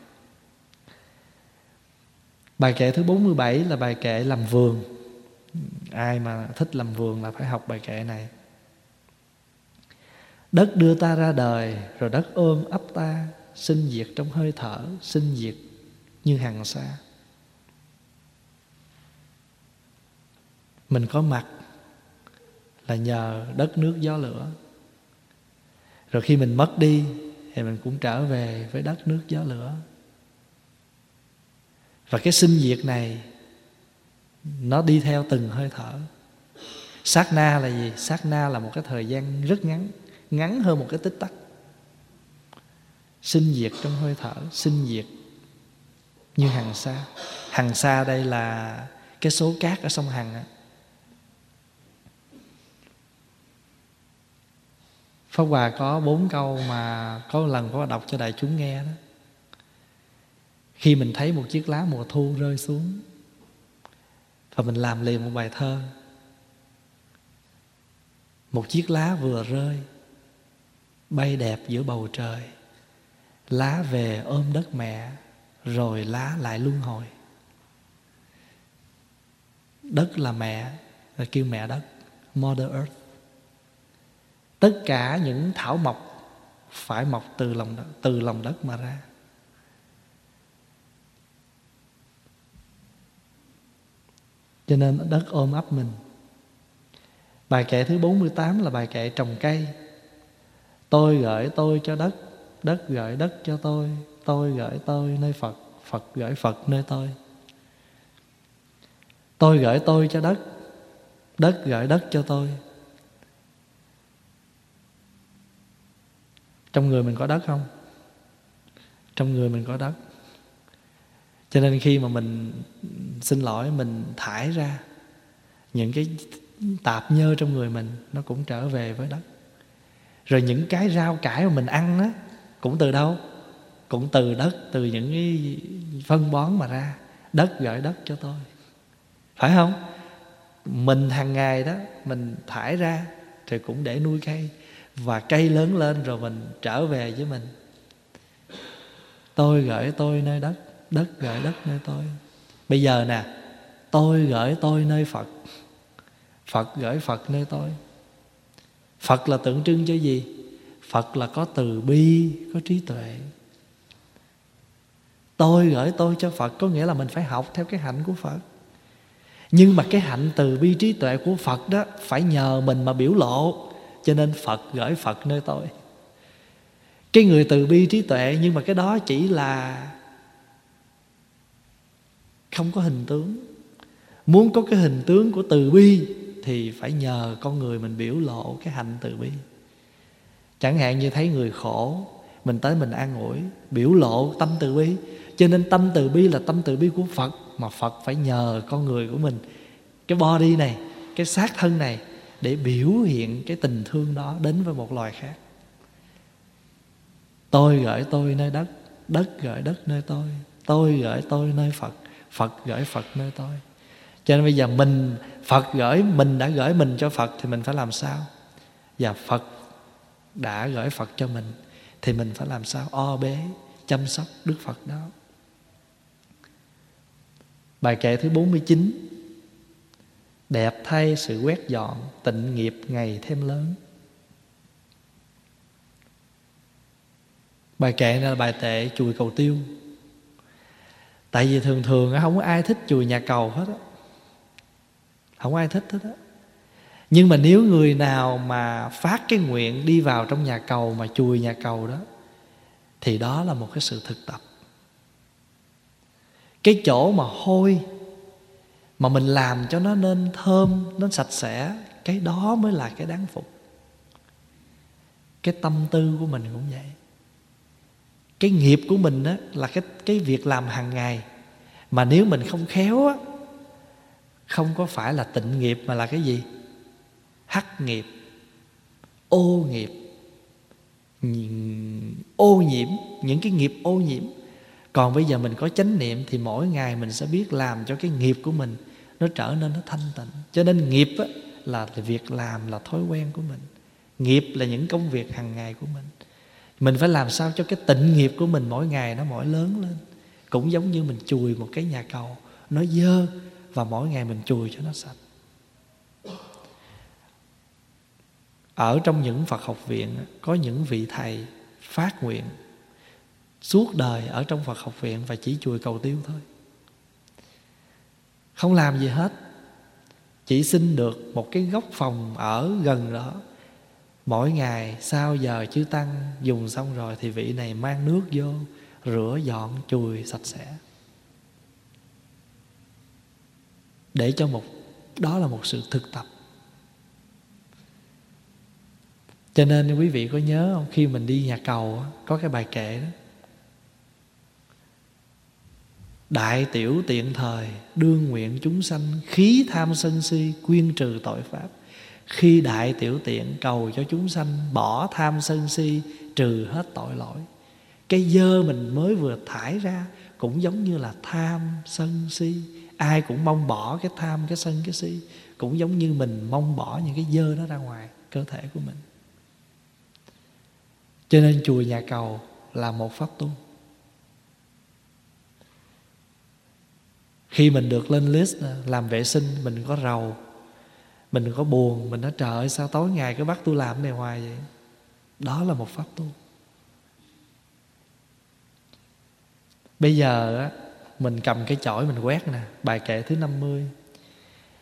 Speaker 1: Bài kệ thứ 47 là bài kệ làm vườn. Ai mà thích làm vườn là phải học bài kệ này đất đưa ta ra đời, rồi đất ôm ấp ta, sinh diệt trong hơi thở, sinh diệt như hàng xa mình có mặt là nhờ đất nước gió lửa. Rồi khi mình mất đi thì mình cũng trở về với đất nước gió lửa. Và cái sinh diệt này, nó đi theo từng hơi thở. Sát na là gì? Sát na là một cái thời gian rất ngắn ngắn hơn một cái tích tắc. Sinh diệt trong hơi thở sinh diệt như hằng xa, hằng xa đây là cái số cát ở sông hằng Pháp Hòa có bốn câu mà có một lần có đọc cho đại chúng nghe đó. Khi mình thấy một chiếc lá mùa thu rơi xuống Và mình làm liền một bài thơ. Một chiếc lá vừa rơi Bay đẹp giữa bầu trời. Lá về ôm đất mẹ Rồi lá lại luân hồi. Đất là mẹ Rồi kêu mẹ đất Mother Earth. Tất cả những thảo mộc phải mọc từ lòng đất, từ lòng đất mà ra. Cho nên đất ôm ấp mình. Bài kệ thứ 48 là bài kệ trồng cây tôi gửi tôi cho đất đất gửi đất cho tôi tôi gửi tôi nơi phật phật gửi phật nơi tôi. Tôi gửi tôi cho đất đất gửi đất cho tôi. Trong người mình có đất không? Trong người mình có đất. Cho nên khi mà mình xin lỗi, mình thải ra, những cái tạp nhơ trong người mình nó cũng trở về với đất rồi những cái rau cải mà mình ăn á, cũng từ đâu? Cũng từ đất, từ những cái phân bón mà ra. Đất gửi đất cho tôi. Phải không? Mình hàng ngày đó, mình thải ra thì cũng để nuôi cây. Và cây lớn lên rồi mình trở về với mình. Tôi gửi tôi nơi đất đất gửi đất nơi tôi. Bây giờ nè, tôi gửi tôi nơi phật. Phật gửi phật nơi tôi phật là tượng trưng cho gì? Phật là có từ bi, có trí tuệ. Tôi gửi tôi cho phật có nghĩa là mình phải học theo cái hạnh của phật. Nhưng mà cái hạnh từ bi trí tuệ của phật đó phải nhờ mình mà biểu lộ, cho nên phật gửi phật nơi tôi. Cái người từ bi trí tuệ nhưng mà cái đó chỉ là không có hình tướng. Muốn có cái hình tướng của từ bi thì phải nhờ con người mình biểu lộ cái hành từ bi. Chẳng hạn như thấy người khổ, mình tới mình an ủi, biểu lộ tâm từ bi. Cho nên tâm từ bi là tâm từ bi của phật, mà phật phải nhờ con người của mình. Cái body này, cái xác thân này để biểu hiện cái tình thương đó đến với một loài khác. Tôi gửi tôi nơi đất đất gửi đất nơi tôi. Tôi gửi tôi nơi phật phật gửi phật nơi tôi. Cho nên bây giờ mình phật gửi, mình đã gửi mình cho phật thì mình phải làm sao? Và phật đã gửi phật cho mình thì mình phải làm sao? O bế, chăm sóc đức phật đó. Bài kệ thứ 49 đẹp thay sự quét dọn, tịnh nghiệp ngày thêm lớn. Bài kệ này là bài tệ chùi cầu tiêu. Tại vì thường thường không có ai thích chùi nhà cầu hết á không ai thích hết á. Nhưng mà nếu người nào mà phát cái nguyện đi vào trong nhà cầu mà chùi nhà cầu đó, thì đó là một cái sự thực tập. Cái chỗ mà hôi mà mình làm cho nó nên thơm, nó sạch sẽ, cái đó mới là cái đáng phục. Cái tâm tư của mình cũng vậy. Cái nghiệp của mình đó là cái cái việc làm hàng ngày. Mà nếu mình không khéo á không có phải là tịnh nghiệp mà là cái gì? Hắc nghiệp ô nghiệp. Ô nhiễm những cái nghiệp ô nhiễm. Còn bây giờ mình có chánh niệm thì mỗi ngày mình sẽ biết làm cho cái nghiệp của mình nó trở nên nó thanh tịnh. Cho nên nghiệp á, là việc làm là thói quen của mình. Nghiệp là những công việc hàng ngày của mình. Mình phải làm sao cho cái tịnh nghiệp của mình mỗi ngày nó mỗi lớn lên. Cũng giống như mình chùi một cái nhà cầu nó dơ và mỗi ngày mình chùi cho nó sạch. Ở trong những phật học viện, có những vị thầy phát nguyện suốt đời ở trong phật học viện và chỉ chùi cầu tiêu thôi. Không làm gì hết. Chỉ xin được một cái góc phòng ở gần đó. Mỗi ngày sau giờ chư tăng dùng xong rồi thì vị này mang nước vô, rửa dọn, chùi sạch sẽ. Để cho một, đó là một sự thực tập. Cho nên quý vị có nhớ không? Khi mình đi nhà cầu có cái bài kệ đó. Đại tiểu tiện thời, Đương nguyện chúng sanh, Khí tham sân si, quyên trừ tội pháp. Khi đại tiểu tiện cầu cho chúng sanh, Bỏ tham sân si, Trừ hết tội lỗi. Cái dơ mình mới vừa thải ra, Cũng giống như là tham sân si. Ai cũng mong bỏ cái tham, Cái sân, cái si. Cũng giống như mình mong bỏ những cái dơ đó ra ngoài, Cơ thể của mình. Cho nên chùa nhà cầu Là một pháp tu. Khi mình được lên list à, làm vệ sinh, mình có rầu, mình có buồn, mình nói, trời ơi, sao tối ngày cứ bắt tôi làm này hoài vậy? Đó là một pháp tu. Bây giờ mình cầm cái chổi mình quét nè, bài kệ thứ 50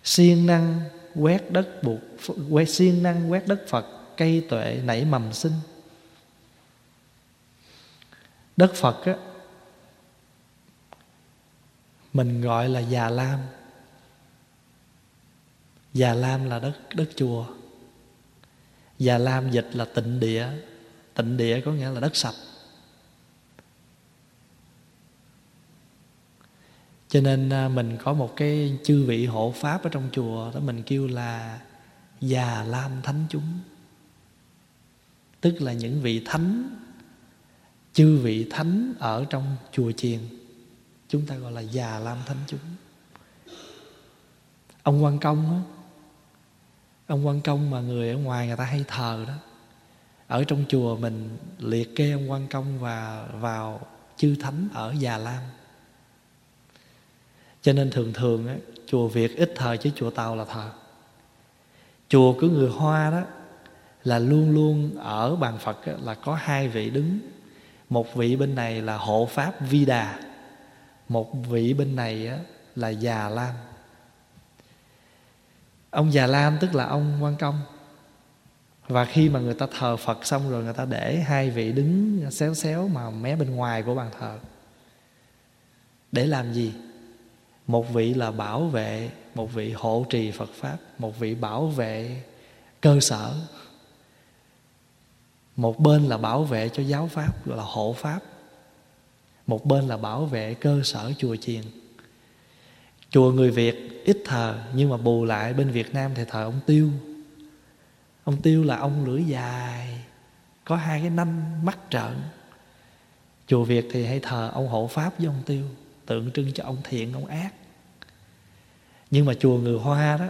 Speaker 1: siêng năng quét đất buộc, quét, siêng năng quét đất phật, cây tuệ nảy mầm sinh. Đất phật á, mình gọi là già lam. Già lam là đất đất chùa. Già lam dịch là tịnh địa. Tịnh địa có nghĩa là đất sạch. Cho nên à, mình có một cái chư vị hộ pháp ở trong chùa đó, mình kêu là già lam thánh chúng. Tức là những vị thánh, chư vị thánh ở trong chùa chiền. Chúng ta gọi là già lam thánh chúng. Ông quan công á, ông quan công mà người ở ngoài người ta hay thờ đó. Ở trong chùa mình liệt kê ông quan công và vào chư thánh ở già lam cho nên thường thường á, chùa việt ít thờ chứ chùa tàu là thờ. Chùa của người hoa đó là luôn luôn ở bàn phật là có hai vị đứng. Một vị bên này là hộ pháp vi đà một vị bên này là già lam. Ông già lam tức là ông quan công. Và khi mà người ta thờ phật xong rồi người ta để hai vị đứng xéo xéo mà mé bên ngoài của bàn thờ. Để làm gì? Một vị là bảo vệ, một vị hộ trì phật pháp, một vị bảo vệ cơ sở. Một bên là bảo vệ cho giáo pháp, gọi là hộ pháp. Một bên là bảo vệ cơ sở chùa chiền. Chùa người việt ít thờ, nhưng mà bù lại bên việt nam thì thờ ông tiêu. Ông tiêu là ông lưỡi dài, có hai cái nanh mắt trợn. Chùa việt thì hay thờ ông hộ pháp với ông tiêu tượng trưng cho ông thiện ông ác. Nhưng mà chùa người hoa đó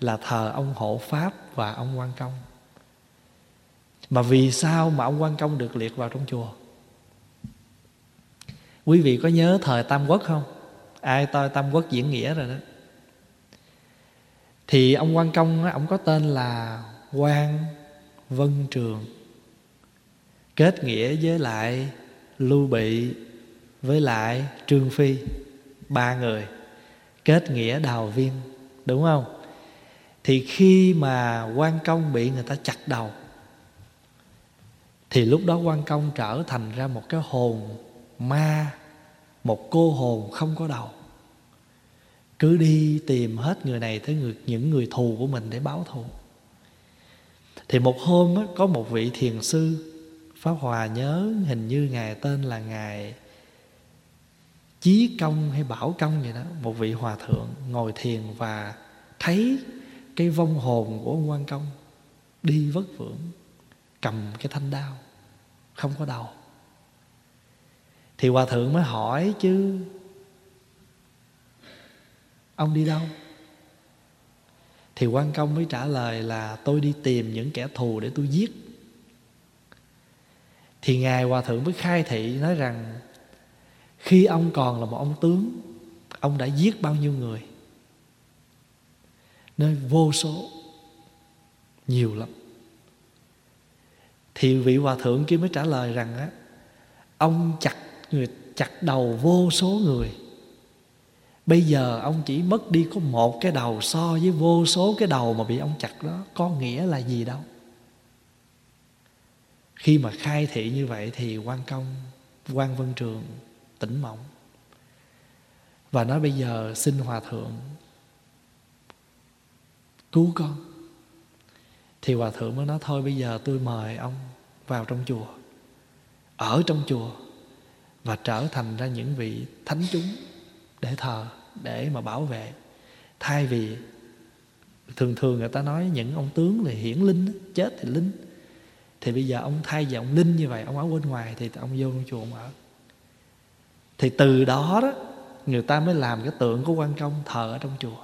Speaker 1: là thờ ông hộ pháp và ông quan công. Mà vì sao mà ông quan công được liệt vào trong chùa? Quý vị có nhớ thời tam quốc không? Ai toi tam quốc diễn nghĩa rồi đó. Thì ông quan công đó, ông có tên là quan vân trường kết nghĩa với lại lưu bị với lại trương phi ba người kết nghĩa đào viên đúng không? Thì khi mà quan công bị người ta chặt đầu thì lúc đó quan công trở thành ra một cái hồn ma một cô hồn không có đầu. Cứ đi tìm hết người này tới người, những người thù của mình để báo thù. Thì một hôm á, có một vị thiền sư pháp hòa nhớ hình như ngài tên là ngài chí công hay bảo công vậy đó, một vị hòa thượng ngồi thiền và thấy cái vong hồn của ông quan công đi vất vưởng, cầm cái thanh đao, không có đầu thì hòa thượng mới hỏi chứ, ông đi đâu? Thì quan công mới trả lời là, tôi đi tìm những kẻ thù để tôi giết. Thì ngài hòa thượng mới khai thị, nói rằng khi ông còn là một ông tướng, ông đã giết bao nhiêu người? Nơi vô số, nhiều lắm. Thì vị hòa thượng kia mới trả lời rằng á, ông chặt người, chặt đầu vô số người. Bây giờ ông chỉ mất đi có một cái đầu so với vô số cái đầu mà bị ông chặt đó, có nghĩa là gì đâu? Khi mà khai thị như vậy thì quan công, quan vân trường tỉnh mộng. Và nói bây giờ, xin hòa thượng, cứu con. Thì hòa thượng mới nói, thôi bây giờ tôi mời ông vào trong chùa, ở trong chùa, và trở thành ra những vị thánh chúng để thờ, để mà bảo vệ. Thay vì thường thường người ta nói, những ông tướng thì hiển linh, chết thì linh. Thì bây giờ ông thay vì ông linh như vậy, ông ở bên ngoài thì ông vô trong chùa ông ở thì từ đó đó, người ta mới làm cái tượng của quan công thờ ở trong chùa.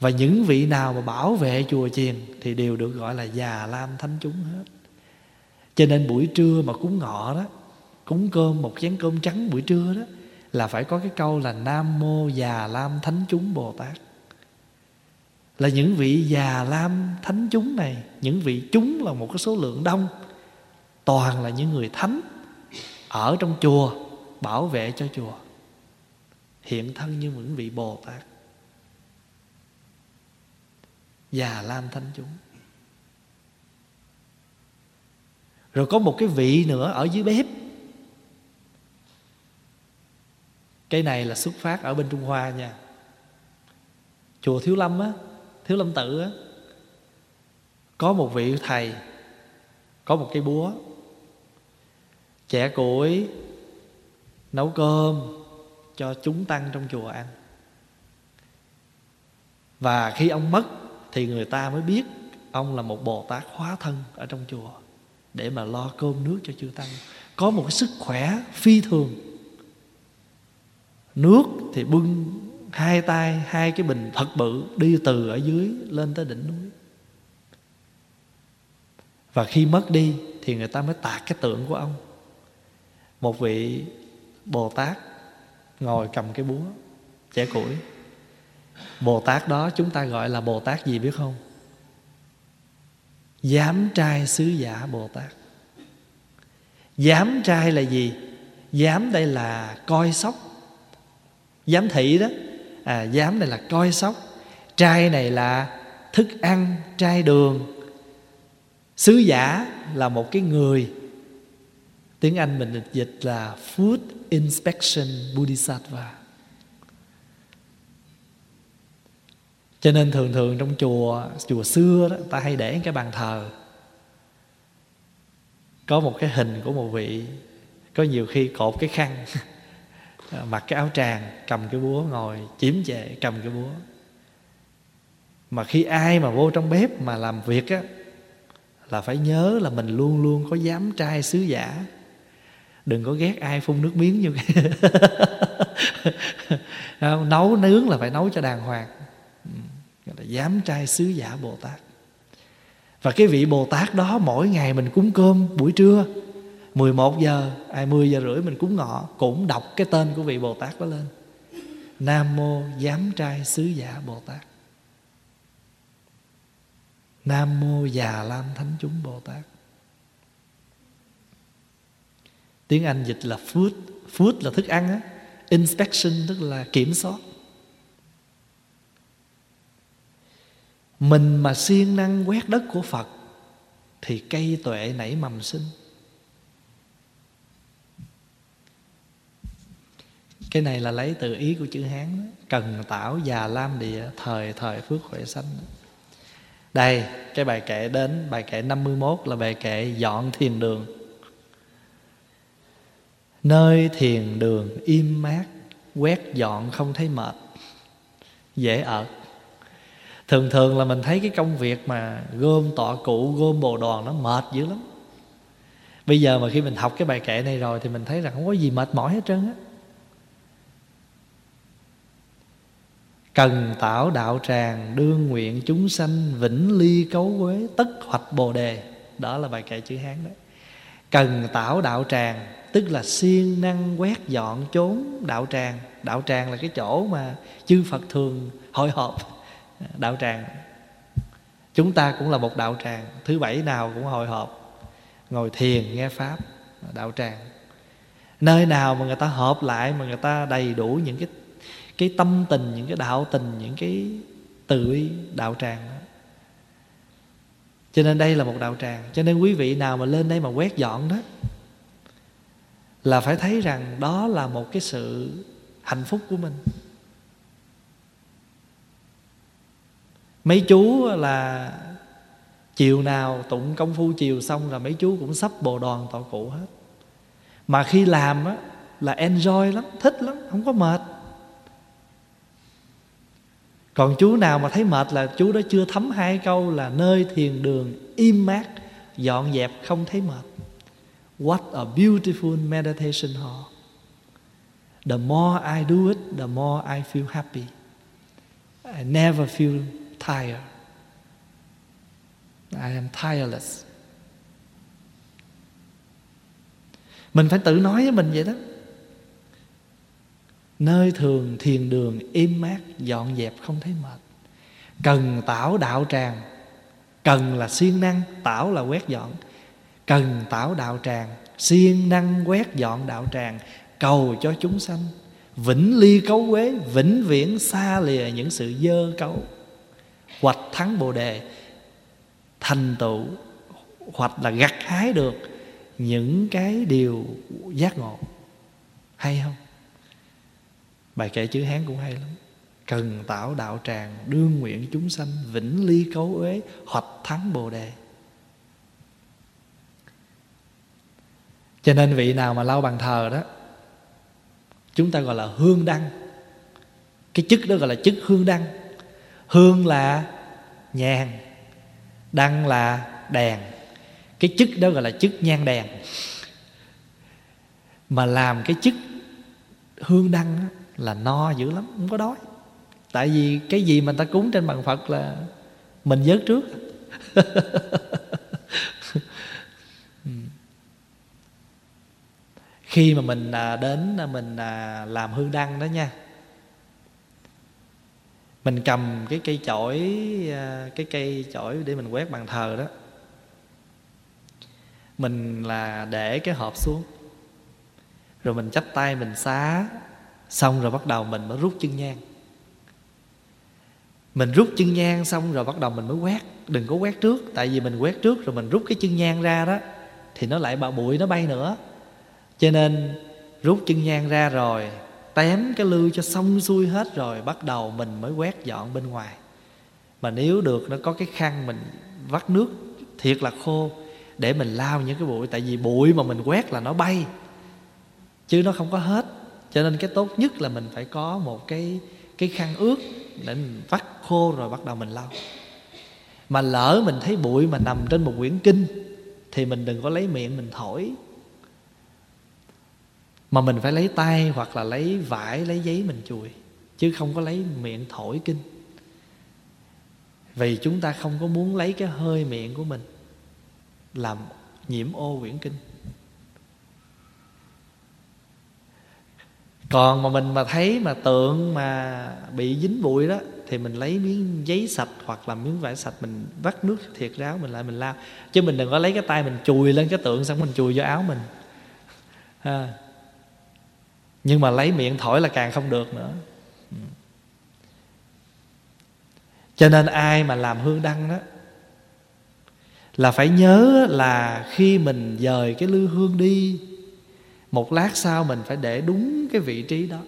Speaker 1: Và những vị nào mà bảo vệ chùa chiền thì đều được gọi là già lam thánh chúng hết. Cho nên buổi trưa mà cúng ngọ đó, cúng cơm một chén cơm trắng buổi trưa đó, là phải có cái câu là nam mô già lam thánh chúng bồ tát. Là những vị già lam thánh chúng này, những vị chúng là một cái số lượng đông, toàn là những người thánh ở trong chùa bảo vệ cho chùa hiện thân như những vị bồ tát. Già lam thanh chúng. Rồi có một cái vị nữa ở dưới bếp. Cái này là xuất phát ở bên trung hoa nha. Chùa thiếu lâm á, thiếu lâm tự á, có một vị thầy, có một cây búa. Trẻ củi nấu cơm cho chúng tăng trong chùa ăn. Và khi ông mất thì người ta mới biết ông là một bồ tát hóa thân ở trong chùa để mà lo cơm nước cho chư tăng. Có một cái sức khỏe phi thường. Nước thì bưng hai tay, hai cái bình thật bự đi từ ở dưới lên tới đỉnh núi. Và khi mất đi thì người ta mới tạc cái tượng của ông. Một vị bồ tát ngồi cầm cái búa trẻ củi. Bồ tát đó chúng ta gọi là bồ tát gì biết không? Giám trai sứ giả Bồ Tát Giám trai là gì? Giám đây là coi sóc. Giám thị đó. À, Giám này là coi sóc. Trai này là thức ăn, trai đường. Sứ giả là một cái người. Tiếng Anh mình dịch là Food. Inspection Bodhisattva. Cho nên thường thường trong chùa Chùa xưa đó Ta hay để cái bàn thờ. Có một cái hình của một vị, Có nhiều khi cột cái khăn, Mặc cái áo tràng, Cầm cái búa ngồi, chiếm chệ Cầm cái búa. Mà khi ai mà vô trong bếp Mà làm việc á, Là phải nhớ là mình luôn luôn có dám trai sứ giả đừng có ghét ai phun nước miếng như nấu nướng là phải nấu cho đàng hoàng. Gọi là dám trai sứ giả bồ tát. Và cái vị bồ tát đó mỗi ngày mình cúng cơm buổi trưa 11 giờ, 20 giờ rưỡi mình cúng ngọ Cũng đọc cái tên của vị Bồ Tát đó lên. Nam Mô Giám Trai Sứ Giả Bồ Tát. Nam Mô Già Lam Thánh Chúng Bồ Tát. Tiếng anh dịch là food food là thức ăn á. Inspection tức là kiểm soát. Mình mà siêng năng quét đất của phật thì cây tuệ nảy mầm sinh. Cái này là lấy từ ý của chữ hán đó. cần tảo, già lam, địa, thời thời, phước, huệ, sanh đây, cái bài kệ đến, bài kệ 51 là bài kệ dọn thiền đường. Nơi thiền đường im mát Quét dọn không thấy mệt. Dễ ở Thường thường là mình thấy cái công việc mà Gom tọa cụ, gom bồ đoàn Nó mệt dữ lắm. Bây giờ mà khi mình học cái bài kệ này rồi Thì mình thấy rằng không có gì mệt mỏi hết trơn á. Cần tạo đạo tràng Đương nguyện chúng sanh Vĩnh ly cấu quế Tất hoạch bồ đề. Đó là bài kệ chữ Hán đó Cần tạo đạo tràng tức là siêng năng quét dọn chốn đạo tràng. Đạo tràng là cái chỗ mà chư phật thường hội họp à, đạo tràng. Chúng ta cũng là một đạo tràng, thứ bảy nào cũng hội họp, ngồi thiền nghe pháp, đạo tràng. Nơi nào mà người ta hợp lại mà người ta đầy đủ những cái cái tâm tình, những cái đạo tình, những cái từ bi đạo tràng đó. cho nên đây là một đạo tràng. Cho nên quý vị nào mà lên đây mà quét dọn đó là phải thấy rằng đó là một cái sự hạnh phúc của mình. Mấy chú là chiều nào tụng công phu chiều xong là mấy chú cũng sắp bồ đoàn tọa cụ hết. Mà khi làm á, là enjoy lắm, thích lắm, không có mệt. Còn chú nào mà thấy mệt là chú đó chưa thấm hai câu là nơi thiền đường im mát, dọn dẹp không thấy mệt. What a beautiful meditation hall. The more I do it, the more I feel happy. I never feel tired. I am tireless. Mình phải tự nói với mình vậy đó. Nơi thường thiền đường im mát, dọn dẹp không thấy mệt. Cần tảo đạo tràng. Cần là siêng năng, tảo là quét dọn cần tạo đạo tràng, siêng năng quét dọn đạo tràng, cầu cho chúng sanh. Vĩnh ly cấu quế, vĩnh viễn xa lìa những sự dơ cấu. Hoặc thắng bồ đề, thành tựu. Hoặc là gặt hái được những cái điều giác ngộ. Hay không? Bài kệ chữ hán cũng hay lắm. Cần tạo đạo tràng, đương nguyện chúng sanh vĩnh ly cấu uế hoặc thắng bồ đề. Cho nên vị nào mà lau bàn thờ đó chúng ta gọi là hương đăng. Cái chức đó gọi là chức hương đăng. Hương là nhàn đăng là đèn. Cái chức đó gọi là chức nhang đèn. Mà làm cái chức hương đăng đó, là no dữ lắm không có đói. Tại vì cái gì mà ta cúng trên bàn phật là mình vớt trước. khi mà mình à, đến à, mình à, làm hương đăng đó nha, mình cầm cái cây chổi cái cây chổi để mình quét bàn thờ đó, mình là để cái hộp xuống, rồi mình chắp tay mình xá, xong rồi bắt đầu mình mới rút chân nhang. Mình rút chân nhang xong rồi bắt đầu mình mới quét, đừng có quét trước, tại vì mình quét trước rồi mình rút cái chân nhang ra đó, thì nó lại bạo bụi, nó bay nữa cho nên rút chân nhang ra rồi, tém cái lư cho xong xuôi hết rồi, bắt đầu mình mới quét dọn bên ngoài. Mà nếu được nó có cái khăn mình vắt nước thiệt là khô để mình lao những cái bụi, tại vì bụi mà mình quét là nó bay, chứ nó không có hết. Cho nên cái tốt nhất là mình phải có một cái cái khăn ướt để mình vắt khô rồi bắt đầu mình lau. Mà lỡ mình thấy bụi mà nằm trên một quyển kinh thì mình đừng có lấy miệng mình thổi mà mình phải lấy tay hoặc là lấy vải, lấy giấy mình chùi, chứ không có lấy miệng thổi kinh. Vì chúng ta không có muốn lấy cái hơi miệng của mình làm nhiễm ô quyển kinh. Còn mà mình mà thấy mà tượng mà bị dính bụi đó, thì mình lấy miếng giấy sạch hoặc là miếng vải sạch mình vắt nước thiệt ráo mình lại mình lau chứ mình đừng có lấy cái tay mình chùi lên cái tượng xong mình chùi vô áo mình. À nhưng mà lấy miệng thổi là càng không được nữa. Ừ. Cho nên ai mà làm hương đăng đó, là phải nhớ là khi mình dời cái lư hương đi, một lát sau mình phải để đúng cái vị trí đó.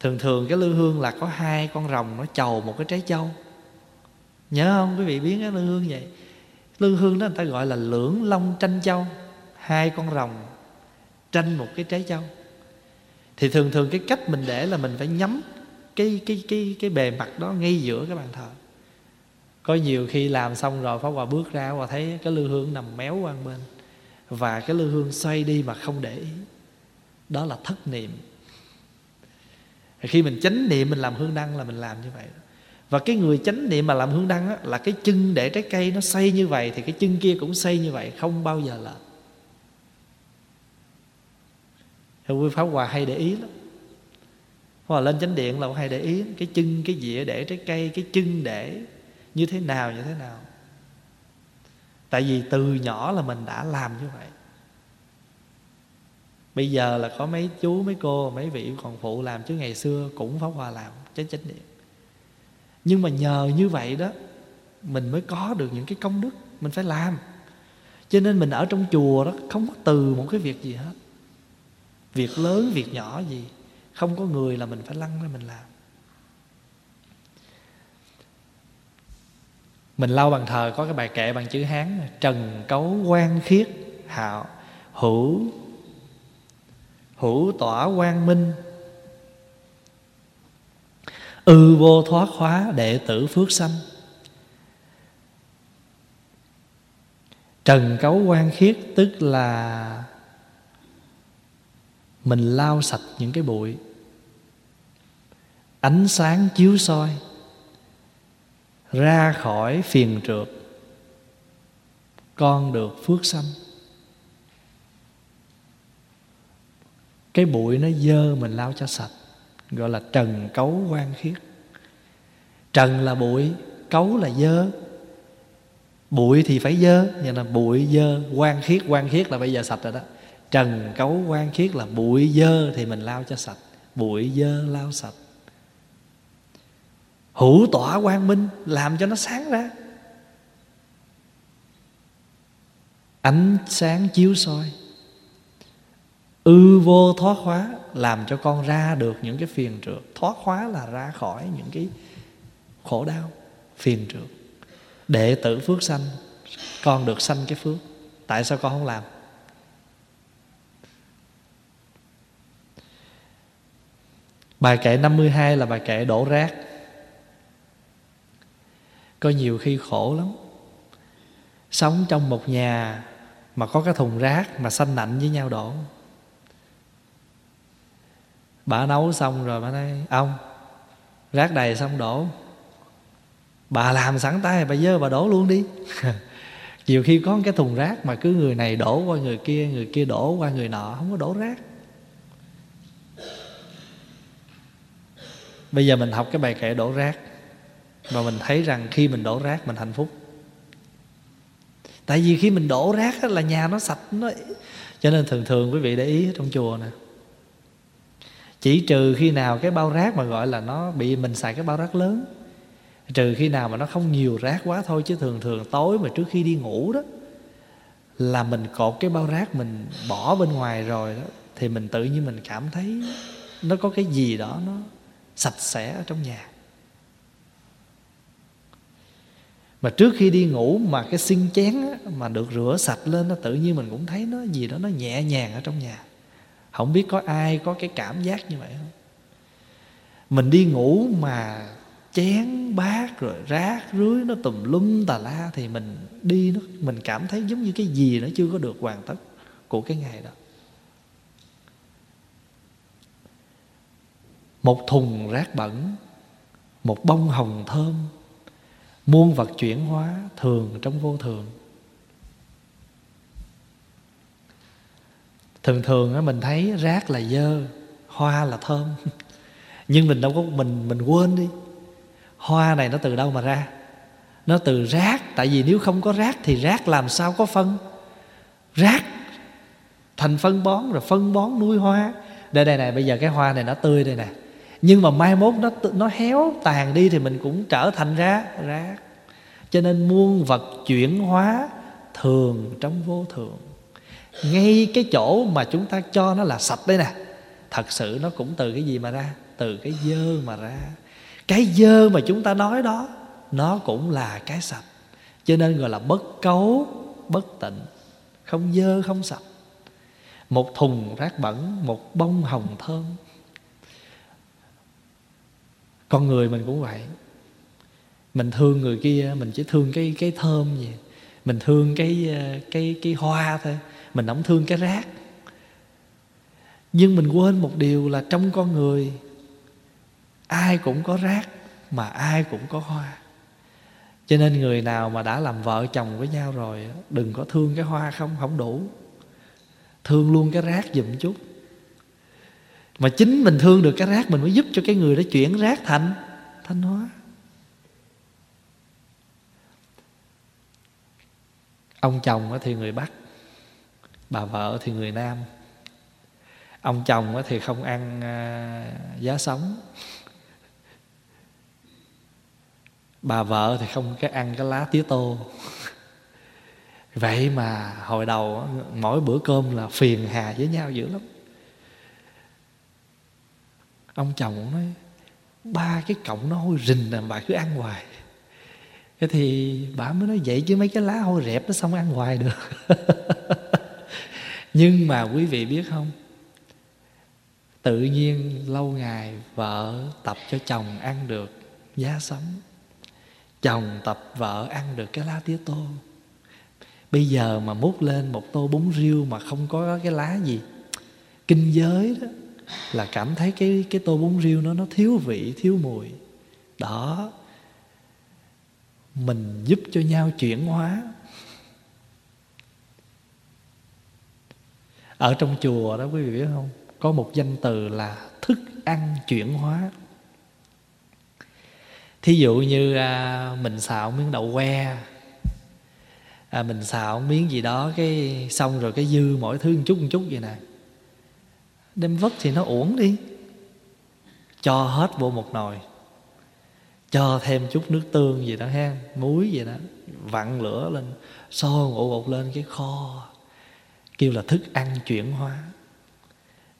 Speaker 1: Thường thường cái lư hương là có hai con rồng nó chầu một cái trái châu nhớ không? Quý vị biết cái lư hương vậy? Lư hương đó người ta gọi là lưỡng long tranh châu. Hai con rồng tranh một cái trái châu thì thường thường cái cách mình để là mình phải nhắm cái cái cái cái bề mặt đó ngay giữa cái bàn thờ. Có nhiều khi làm xong rồi pháp hòa bước ra và thấy cái lư hương nằm méo qua bên và cái lư hương xoay đi mà không để ý. Đó là thất niệm. Khi mình chánh niệm mình làm hương đăng là mình làm như vậy. Và cái người chánh niệm mà làm hương đăng á, là cái chân để trái cây nó xoay như vậy thì cái chân kia cũng xoay như vậy không bao giờ lệch. Thì quý pháp hòa hay để ý lắm. Hoặc lên chánh điện là hay để ý, cái chân, cái dĩa để, trái cây, cái chân để, như thế nào, như thế nào. Tại vì từ nhỏ là mình đã làm như vậy. Bây giờ là có mấy chú, mấy cô, mấy vị còn phụ làm, chứ ngày xưa cũng pháp hòa làm, chánh chánh điện. Nhưng mà nhờ như vậy đó, mình mới có được những cái công đức mình phải làm. Cho nên mình ở trong chùa đó, không có từ một cái việc gì hết việc lớn, việc nhỏ gì? Không có người là mình phải lăn ra mình làm. Mình lau bàn thờ, có cái bài kệ bằng chữ hán, trần cấu quan khiết, hạo hữu hữu tỏa quang minh. Ư vô thoát khóa đệ tử phước sanh. Trần cấu quan khiết tức là mình lau sạch những cái bụi. Ánh sáng chiếu soi. Ra khỏi phiền trượt. Con được phước sanh. Cái bụi nó dơ mình lau cho sạch, gọi là trần cấu quan khiết. Trần là bụi, cấu là dơ. Bụi thì phải dơ như là bụi dơ quan khiết quan khiết là bây giờ sạch rồi đó trần cấu quan khiết là bụi dơ thì mình lao cho sạch. Bụi dơ lao sạch. Hữu tỏa quang minh làm cho nó sáng ra. Ánh sáng chiếu soi. Ư vô thoát hóa làm cho con ra được những cái phiền trượt. Thoát hóa là ra khỏi những cái khổ đau, phiền trượt. Đệ tử phước sanh, con được sanh cái phước. Tại sao con không làm? Bài kệ 52 là bài kệ đổ rác. Có nhiều khi khổ lắm. Sống trong một nhà Mà có cái thùng rác Mà xanh nạnh với nhau đổ. Bà nấu xong rồi bà nói, Ông, Rác đầy xong đổ. Bà làm sẵn tay, bà dơ, bà đổ luôn đi. Nhiều khi có cái thùng rác Mà cứ người này đổ qua người kia Người kia đổ qua người nọ, Không có đổ rác. Bây giờ mình học cái bài kệ đổ rác Và mình thấy rằng khi mình đổ rác mình hạnh phúc. Tại vì khi mình đổ rác là nhà nó sạch, nó cho nên thường thường quý vị để ý trong chùa nè. Chỉ trừ khi nào cái bao rác mà gọi là nó bị mình xài cái bao rác lớn, trừ khi nào mà nó không nhiều rác quá thôi, chứ thường thường tối mà trước khi đi ngủ đó, là mình cột cái bao rác mình bỏ bên ngoài rồi đó, thì mình tự nhiên mình cảm thấy nó có cái gì đó nó sạch sẽ ở trong nhà. Mà trước khi đi ngủ mà cái xin chén á, mà được rửa sạch lên nó tự nhiên mình cũng thấy nó gì đó nó nhẹ nhàng ở trong nhà. Không biết có ai có cái cảm giác như vậy không? Mình đi ngủ mà chén bát rồi rác rưới nó tùm lum tà la thì mình đi nó mình cảm thấy giống như cái gì nó chưa có được hoàn tất của cái ngày đó. Một thùng rác bẩn, một bông hồng thơm, muôn vật chuyển hóa thường trong vô thường. Thường thường á, mình thấy rác là dơ, hoa là thơm. Nhưng mình đâu có, mình mình quên đi. Hoa này nó từ đâu mà ra? Nó từ rác, tại vì nếu không có rác thì rác làm sao có phân? Rác, thành phân bón, rồi phân bón nuôi hoa. Đây đây này bây giờ cái hoa này nó tươi đây nè nhưng mà mai mốt nó nó héo tàn đi thì mình cũng trở thành ra rác. Cho nên muôn vật chuyển hóa thường trong vô thường. Ngay cái chỗ mà chúng ta cho nó là sạch đây nè, thật sự nó cũng từ cái gì mà ra? Từ cái dơ mà ra. Cái dơ mà chúng ta nói đó, nó cũng là cái sạch. Cho nên gọi là bất cấu, bất tịnh. Không dơ, không sạch. Một thùng rác bẩn, một bông hồng thơm con người mình cũng vậy. Mình thương người kia, mình chỉ thương cái cái thơm gì. Mình thương cái ờ, cái cái hoa thôi. Mình không thương cái rác. Nhưng mình quên một điều là trong con người, ai cũng có rác mà ai cũng có hoa. Cho nên người nào mà đã làm vợ chồng với nhau rồi đừng có thương cái hoa không không đủ. Thương luôn cái rác giùm chút mà chính mình thương được cái rác, mình mới giúp cho cái người đó chuyển rác thành thanh hóa. Ông chồng thì người bắc, bà vợ thì người nam. Ông chồng thì không ăn à, giá sống. Bà vợ thì không cái ăn cái lá tía tô. Vậy mà hồi đầu mỗi bữa cơm là phiền hà với nhau dữ lắm ông chồng cũng nói, ba cái cọng nó hôi rình là bà cứ ăn hoài. Thế thì bà mới nói, vậy chứ mấy cái lá hôi rẹp nó xong ăn hoài được. Nhưng mà quý vị biết không? Tự nhiên lâu ngày vợ tập cho chồng ăn được giá sống. Chồng tập vợ ăn được cái lá tía tô. Bây giờ mà múc lên một tô bún riêu mà không có cái lá gì, kinh giới đó là cảm thấy cái cái tô bún riêu nó nó thiếu vị thiếu mùi. Đó. Mình giúp cho nhau chuyển hóa. Ở trong chùa đó quý vị biết không? Có một danh từ là thức ăn chuyển hóa. Thí dụ như à, mình xào miếng đậu que à, mình xào miếng gì đó cái xong rồi cái dư mỗi thứ một chút một chút vậy nè đem vất thì nó uổng đi. Cho hết vô một nồi. Cho thêm chút nước tương gì đó ha muối gì đó, vặn lửa lên sôi ngộ ụt lên cái kho. Kêu là thức ăn chuyển hóa.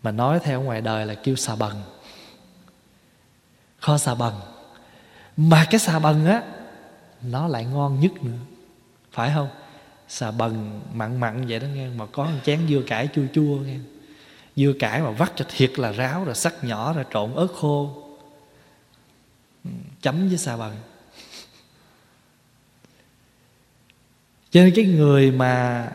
Speaker 1: Mà nói theo ngoài đời là kêu xà bần. Kho xà bần. Mà cái xà bần á, nó lại ngon nhất nữa. Phải không? Xà bần mặn mặn vậy đó nghe, mà có một chén dưa cải chua chua nghe dưa cải mà vắt cho thiệt là ráo, rồi sắc nhỏ, rồi trộn ớt khô. Ừ, chấm với xà bần cho nên cái người mà,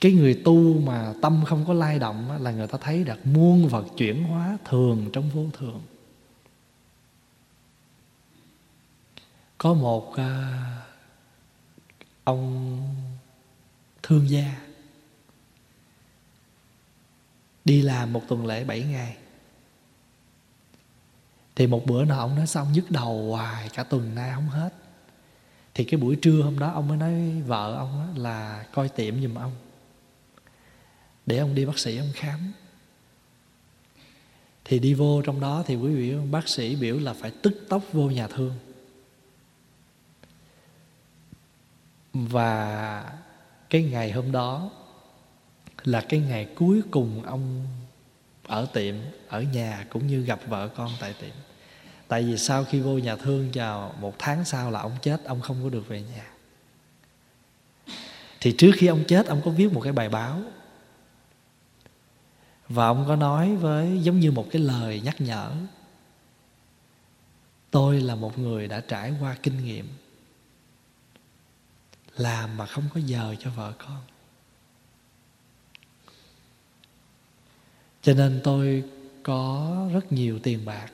Speaker 1: cái người tu mà tâm không có lay động là người ta thấy được muôn vật chuyển hóa thường trong vô thường. Có một à, ông thương gia. Đi làm một tuần lễ bảy ngày. Thì một bữa nào ông nói xong nhức đầu hoài, cả tuần nay không hết. Thì cái buổi trưa hôm đó ông mới nói vợ ông là coi tiệm giùm ông. Để ông đi bác sĩ ông khám. Thì đi vô trong đó thì quý vị, bác sĩ biểu là phải tức tốc vô nhà thương. Và cái ngày hôm đó là cái ngày cuối cùng ông ở tiệm, ở nhà cũng như gặp vợ con tại tiệm. Tại vì sau khi vô nhà thương vào một tháng sau là ông chết, ông không có được về nhà. Thì trước khi ông chết, ông có viết một cái bài báo. Và ông có nói với, giống như một cái lời nhắc nhở, tôi là một người đã trải qua kinh nghiệm làm mà không có giờ cho vợ con. Cho nên tôi có rất nhiều tiền bạc.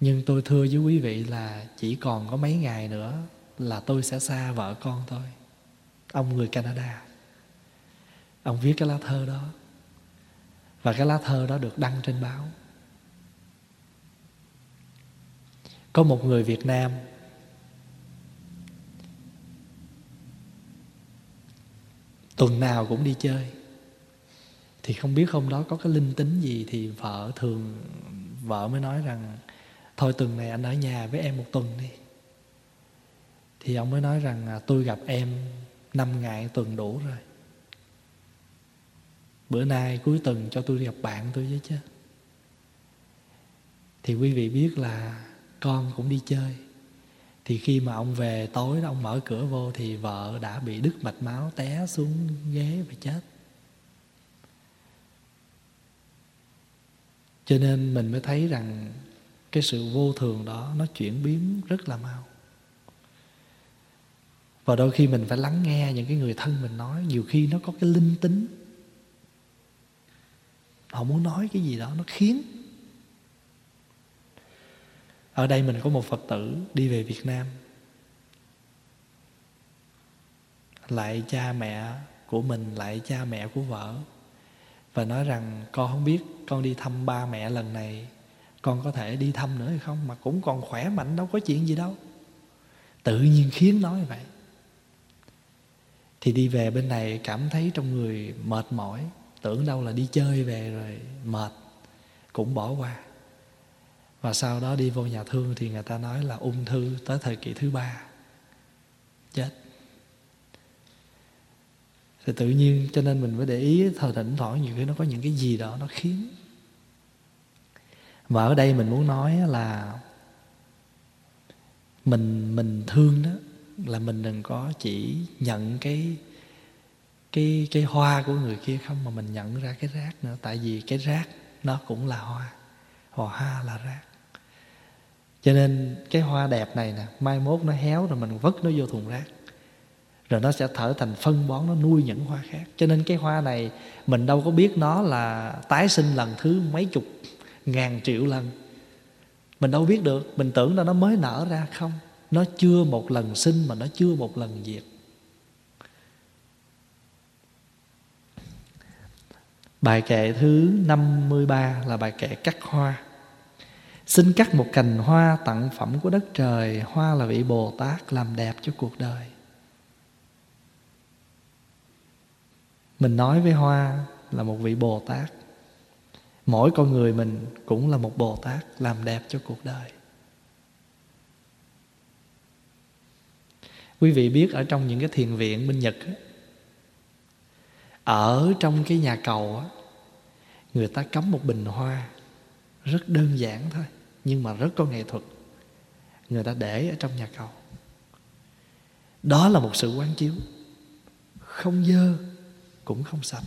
Speaker 1: Nhưng tôi thưa với quý vị là chỉ còn có mấy ngày nữa là tôi sẽ xa vợ con tôi ông người canada. Ông viết cái lá thơ đó. Và cái lá thơ đó được đăng trên báo. Có một người việt nam tuần nào cũng đi chơi. Thì không biết hôm đó có cái linh tính gì thì vợ thường, vợ mới nói rằng, thôi tuần này anh ở nhà với em một tuần đi. Thì ông mới nói rằng à, tôi gặp em năm ngày, tuần đủ rồi. Bữa nay cuối tuần cho tôi đi gặp bạn tôi với chứ. Thì quý vị biết là con cũng đi chơi thì khi mà ông về tối đó, ông mở cửa vô thì vợ đã bị đứt mạch máu, té xuống ghế và chết. Cho nên mình mới thấy rằng cái sự vô thường đó nó chuyển biến rất là mau. Và đôi khi mình phải lắng nghe những cái người thân mình nói, nhiều khi nó có cái linh tính. Họ muốn nói cái gì đó nó khiến ở đây mình có một phật tử đi về việt nam. Lại cha mẹ của mình, lại cha mẹ của vợ. Và nói rằng, con không biết con đi thăm ba mẹ lần này, con có thể đi thăm nữa hay không? Mà cũng còn khỏe mạnh, đâu có chuyện gì đâu. Tự nhiên khiến nói vậy. Thì đi về bên này cảm thấy trong người mệt mỏi, tưởng đâu là đi chơi về rồi mệt, cũng bỏ qua và sau đó đi vô nhà thương thì người ta nói là ung thư tới thời kỳ thứ ba. Chết. Thì tự nhiên cho nên mình mới để ý thời thỉnh thoảng nhiều khi nó có những cái gì đó nó khiến. Và ở đây mình muốn nói là mình mình thương đó là mình đừng có chỉ nhận cái cái cái hoa của người kia không, mà mình nhận ra cái rác nữa. Tại vì cái rác nó cũng là hoa. Hoa hoa là rác cho nên cái hoa đẹp này nè, mai mốt nó héo rồi mình vứt nó vô thùng rác. Rồi nó sẽ thở thành phân bón, nó nuôi những hoa khác. Cho nên cái hoa này mình đâu có biết nó là tái sinh lần thứ mấy chục, ngàn triệu lần. Mình đâu biết được, mình tưởng là nó mới nở ra không. Nó chưa một lần sinh mà nó chưa một lần diệt. Bài kệ thứ 53 là bài kệ cắt hoa. Xin cắt một cành hoa tặng phẩm của đất trời. Hoa là vị Bồ Tát làm đẹp cho cuộc đời. Mình nói với hoa là một vị Bồ Tát. Mỗi con người mình cũng là một Bồ Tát làm đẹp cho cuộc đời. Quý vị biết ở trong những cái thiền viện bên Nhật Ở trong cái nhà cầu Người ta cắm một bình hoa Rất đơn giản thôi. Nhưng mà rất có nghệ thuật. Người ta để ở trong nhà cầu. Đó là một sự quán chiếu. Không dơ Cũng không sạch.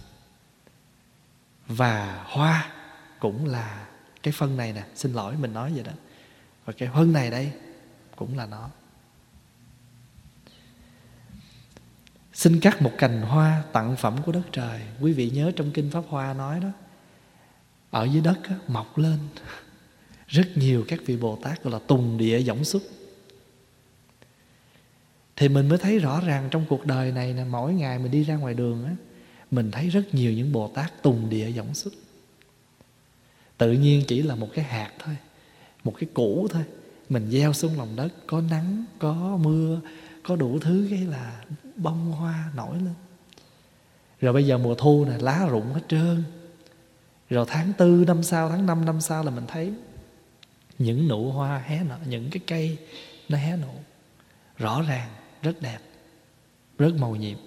Speaker 1: Và hoa Cũng là cái phân này nè. Xin lỗi mình nói vậy đó. Và cái phân này đây Cũng là nó. Xin cắt một cành hoa tặng phẩm của đất trời. Quý vị nhớ trong Kinh Pháp Hoa nói đó ở dưới đất á, mọc lên. rất nhiều các vị bồ tát gọi là tùng địa dõng xuất. Thì mình mới thấy rõ ràng trong cuộc đời này nè, mỗi ngày mình đi ra ngoài đường á, mình thấy rất nhiều những bồ tát tùng địa dõng xuất. Tự nhiên chỉ là một cái hạt thôi, một cái củ thôi. Mình gieo xuống lòng đất, có nắng, có mưa, có đủ thứ cái là bông hoa nổi lên. Rồi bây giờ mùa thu này lá rụng hết trơn. Rồi tháng tư năm sau, tháng năm năm sau là mình thấy những nụ hoa hé nở, những cái cây nó hé nụ. Rõ ràng, rất đẹp, rất màu nhiệm.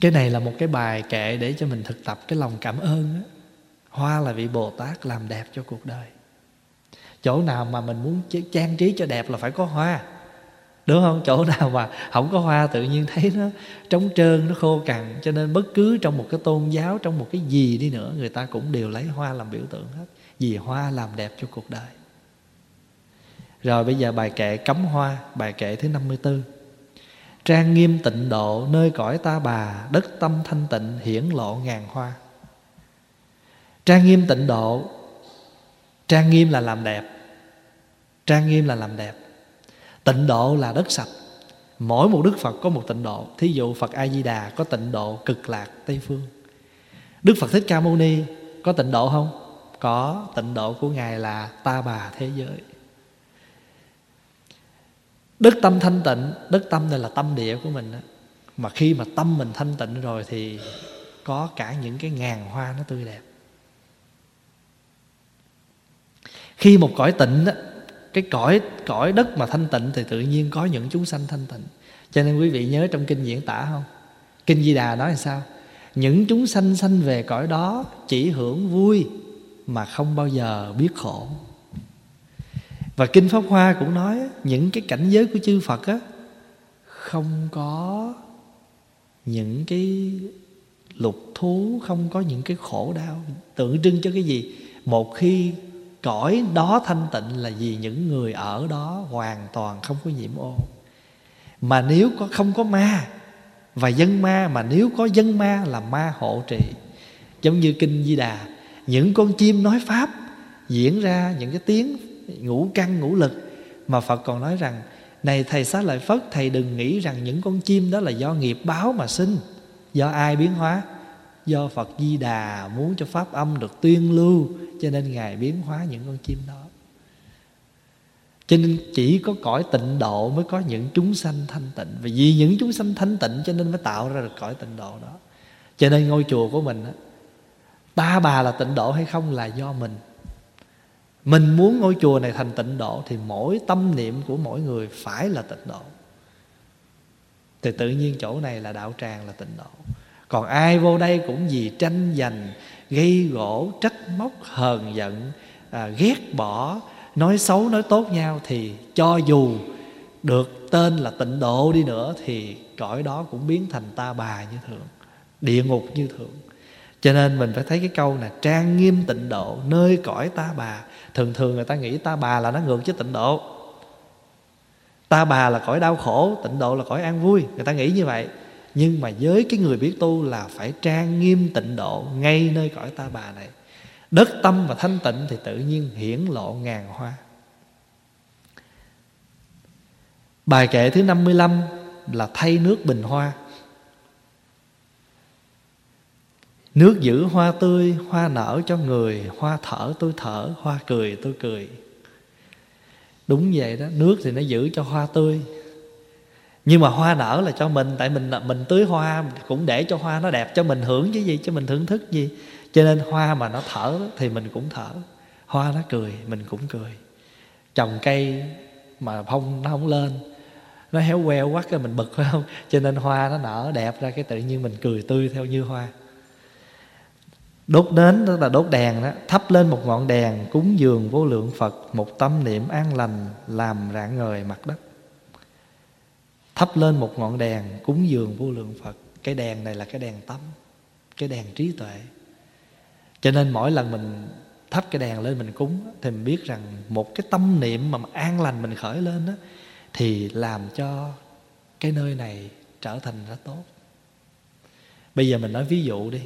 Speaker 1: Cái này là một cái bài kệ để cho mình thực tập cái lòng cảm ơn đó. hoa là vị bồ tát làm đẹp cho cuộc đời. Chỗ nào mà mình muốn trang trí cho đẹp là phải có hoa đúng không? Chỗ nào mà không có hoa tự nhiên thấy nó trống trơn, nó khô cằn. Cho nên bất cứ trong một cái tôn giáo, trong một cái gì đi nữa, người ta cũng đều lấy hoa làm biểu tượng hết. Vì hoa làm đẹp cho cuộc đời. Rồi bây giờ bài kệ cấm hoa, bài kệ thứ 54 Trang nghiêm tịnh độ, nơi cõi ta bà, Đất tâm thanh tịnh, hiển lộ ngàn hoa. Trang nghiêm tịnh độ, Trang nghiêm là làm đẹp. Trang nghiêm là làm đẹp. Tịnh độ là đất sạch. Mỗi một Đức Phật có một tịnh độ. Thí dụ Phật A-di-đà có tịnh độ cực lạc Tây Phương. Đức Phật Thích Ca Mâu Ni có tịnh độ không? Có. Tịnh độ của Ngài là ta bà thế giới. Đức tâm thanh tịnh Đức tâm này là tâm địa của mình đó. Mà khi mà tâm mình thanh tịnh rồi Thì có cả những cái ngàn hoa nó tươi đẹp. Khi một cõi tịnh đó, cái cõi cõi đất mà thanh tịnh Thì tự nhiên có những chúng sanh thanh tịnh. Cho nên quý vị nhớ trong kinh diễn tả không? Kinh Di Đà nói là sao? Những chúng sanh sanh về cõi đó Chỉ hưởng vui Mà không bao giờ biết khổ. Và kinh pháp hoa cũng nói, những cái cảnh giới của chư phật á, không có những cái lục thú, không có những cái khổ đau. Tượng trưng cho cái gì? Một khi cõi đó thanh tịnh là vì những người ở đó hoàn toàn không có nhiễm ô. Mà nếu có, không có ma, và dân ma, mà nếu có dân ma là ma hộ trì. Giống như kinh di đà, những con chim nói pháp diễn ra những cái tiếng ngũ căn ngũ lực, mà Phật còn nói rằng, này thầy xá lợi Phất, thầy đừng nghĩ rằng những con chim đó là do nghiệp báo mà sinh, do ai biến hóa do Phật Di Đà muốn cho pháp âm được tuyên lưu, cho nên ngài biến hóa những con chim đó. Cho nên chỉ có cõi tịnh độ mới có những chúng sanh thanh tịnh. Và vì những chúng sanh thanh tịnh cho nên mới tạo ra được cõi tịnh độ đó. Cho nên ngôi chùa của mình Ta bà là tịnh độ hay không là do mình. Mình muốn ngôi chùa này thành tịnh độ Thì mỗi tâm niệm của mỗi người phải là tịnh độ. Thì tự nhiên chỗ này là đạo tràng là tịnh độ. Còn ai vô đây cũng vì tranh giành Gây gỗ, trách móc, hờn giận à, Ghét bỏ, nói xấu, nói tốt nhau Thì cho dù được tên là tịnh độ đi nữa Thì cõi đó cũng biến thành ta bà như thường Địa ngục như thường. Cho nên mình phải thấy cái câu là trang nghiêm tịnh độ nơi cõi ta bà. Thường thường người ta nghĩ ta bà là nó ngược với tịnh độ. Ta bà là cõi đau khổ tịnh độ là cõi an vui. Người ta nghĩ như vậy nhưng mà với cái người biết tu là phải trang nghiêm tịnh độ ngay nơi cõi ta bà này. Đất tâm và thanh tịnh thì tự nhiên hiển lộ ngàn hoa. Bài kệ thứ 55 là thay nước bình hoa. Nước giữ hoa tươi, hoa nở cho người Hoa thở tôi thở, hoa cười tôi cười. Đúng vậy đó, nước thì nó giữ cho hoa tươi nhưng mà hoa nở là cho mình Tại mình mình tưới hoa cũng để cho hoa nó đẹp Cho mình hưởng chứ gì, cho mình thưởng thức gì. Cho nên hoa mà nó thở thì mình cũng thở. Hoa nó cười, mình cũng cười. Trồng cây mà phong nó không lên Nó héo queo quá cái mình bực phải không? Cho nên hoa nó nở đẹp ra cái tự nhiên mình cười tươi theo như hoa. Đốt nến tức là đốt đèn đó. Thắp lên một ngọn đèn cúng dường vô lượng Phật Một tâm niệm an lành làm rạng ngời mặt đất. Thắp lên một ngọn đèn cúng dường vô lượng Phật. Cái đèn này là cái đèn tâm Cái đèn trí tuệ. Cho nên mỗi lần mình thắp cái đèn lên mình cúng Thì mình biết rằng một cái tâm niệm mà an lành mình khởi lên đó Thì làm cho cái nơi này trở thành rất tốt. Bây giờ mình nói ví dụ đi.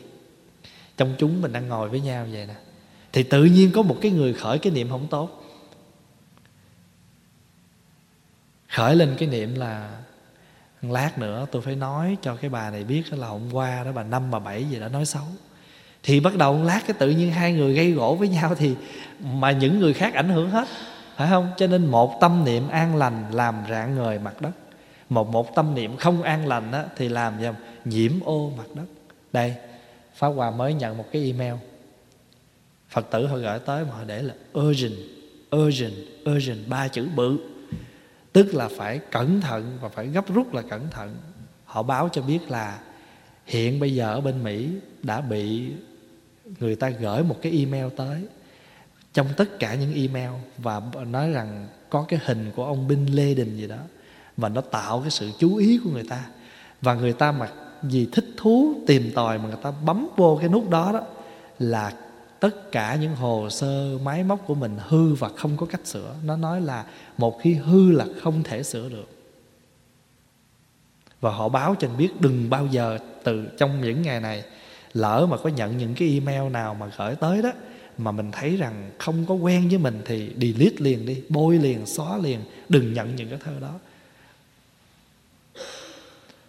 Speaker 1: Trong chúng mình đang ngồi với nhau vậy nè, thì tự nhiên có một cái người khởi cái niệm không tốt. Khởi lên cái niệm là lát nữa tôi phải nói cho cái bà này biết là hôm qua đó bà năm bà bảy gì đã nói xấu. Thì bắt đầu lát cái tự nhiên hai người gây gỗ với nhau thì mà những người khác ảnh hưởng hết phải không? Cho nên một tâm niệm an lành làm rạng ngời mặt đất. Một một tâm niệm không an lành á, thì làm gì nhiễm ô mặt đất. Đây pháp hòa mới nhận một cái email. Phật tử họ gửi tới mà họ để là urgent urgent urgent ba chữ bự tức là phải cẩn thận và phải gấp rút là cẩn thận. Họ báo cho biết là hiện bây giờ ở bên mỹ đã bị người ta gửi một cái email tới. Trong tất cả những email và nói rằng có cái hình của ông Bin đình gì đó và nó tạo cái sự chú ý của người ta. Và người ta mà vì thích thú tìm tòi mà người ta bấm vô cái nút đó đó là tất cả những hồ sơ máy móc của mình hư và không có cách sửa. Nó nói là một khi hư là không thể sửa được. Và họ báo cho anh biết đừng bao giờ từ trong những ngày này lỡ mà có nhận những cái email nào mà gửi tới đó mà mình thấy rằng không có quen với mình thì delete liền đi, bôi liền, xóa liền, đừng nhận những cái thơ đó.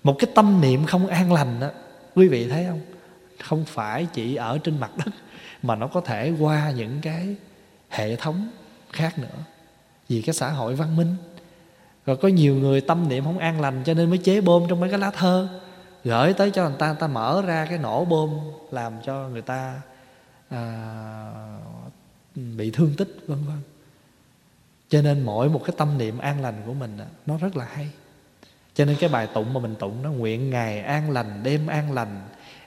Speaker 1: Một cái tâm niệm không an lành đó quý vị thấy không? Không phải chỉ ở trên mặt đất mà nó có thể qua những cái hệ thống khác nữa. Vì cái xã hội văn minh. Rồi có nhiều người tâm niệm không an lành cho nên mới chế bom trong mấy cái lá thơ. Gửi tới cho người ta người ta mở ra cái nổ bom làm cho người ta à, bị thương tích vân vân. Cho nên mỗi một cái tâm niệm an lành của mình nó rất là hay. Cho nên cái bài tụng mà mình tụng nó nguyện ngày an lành đêm an lành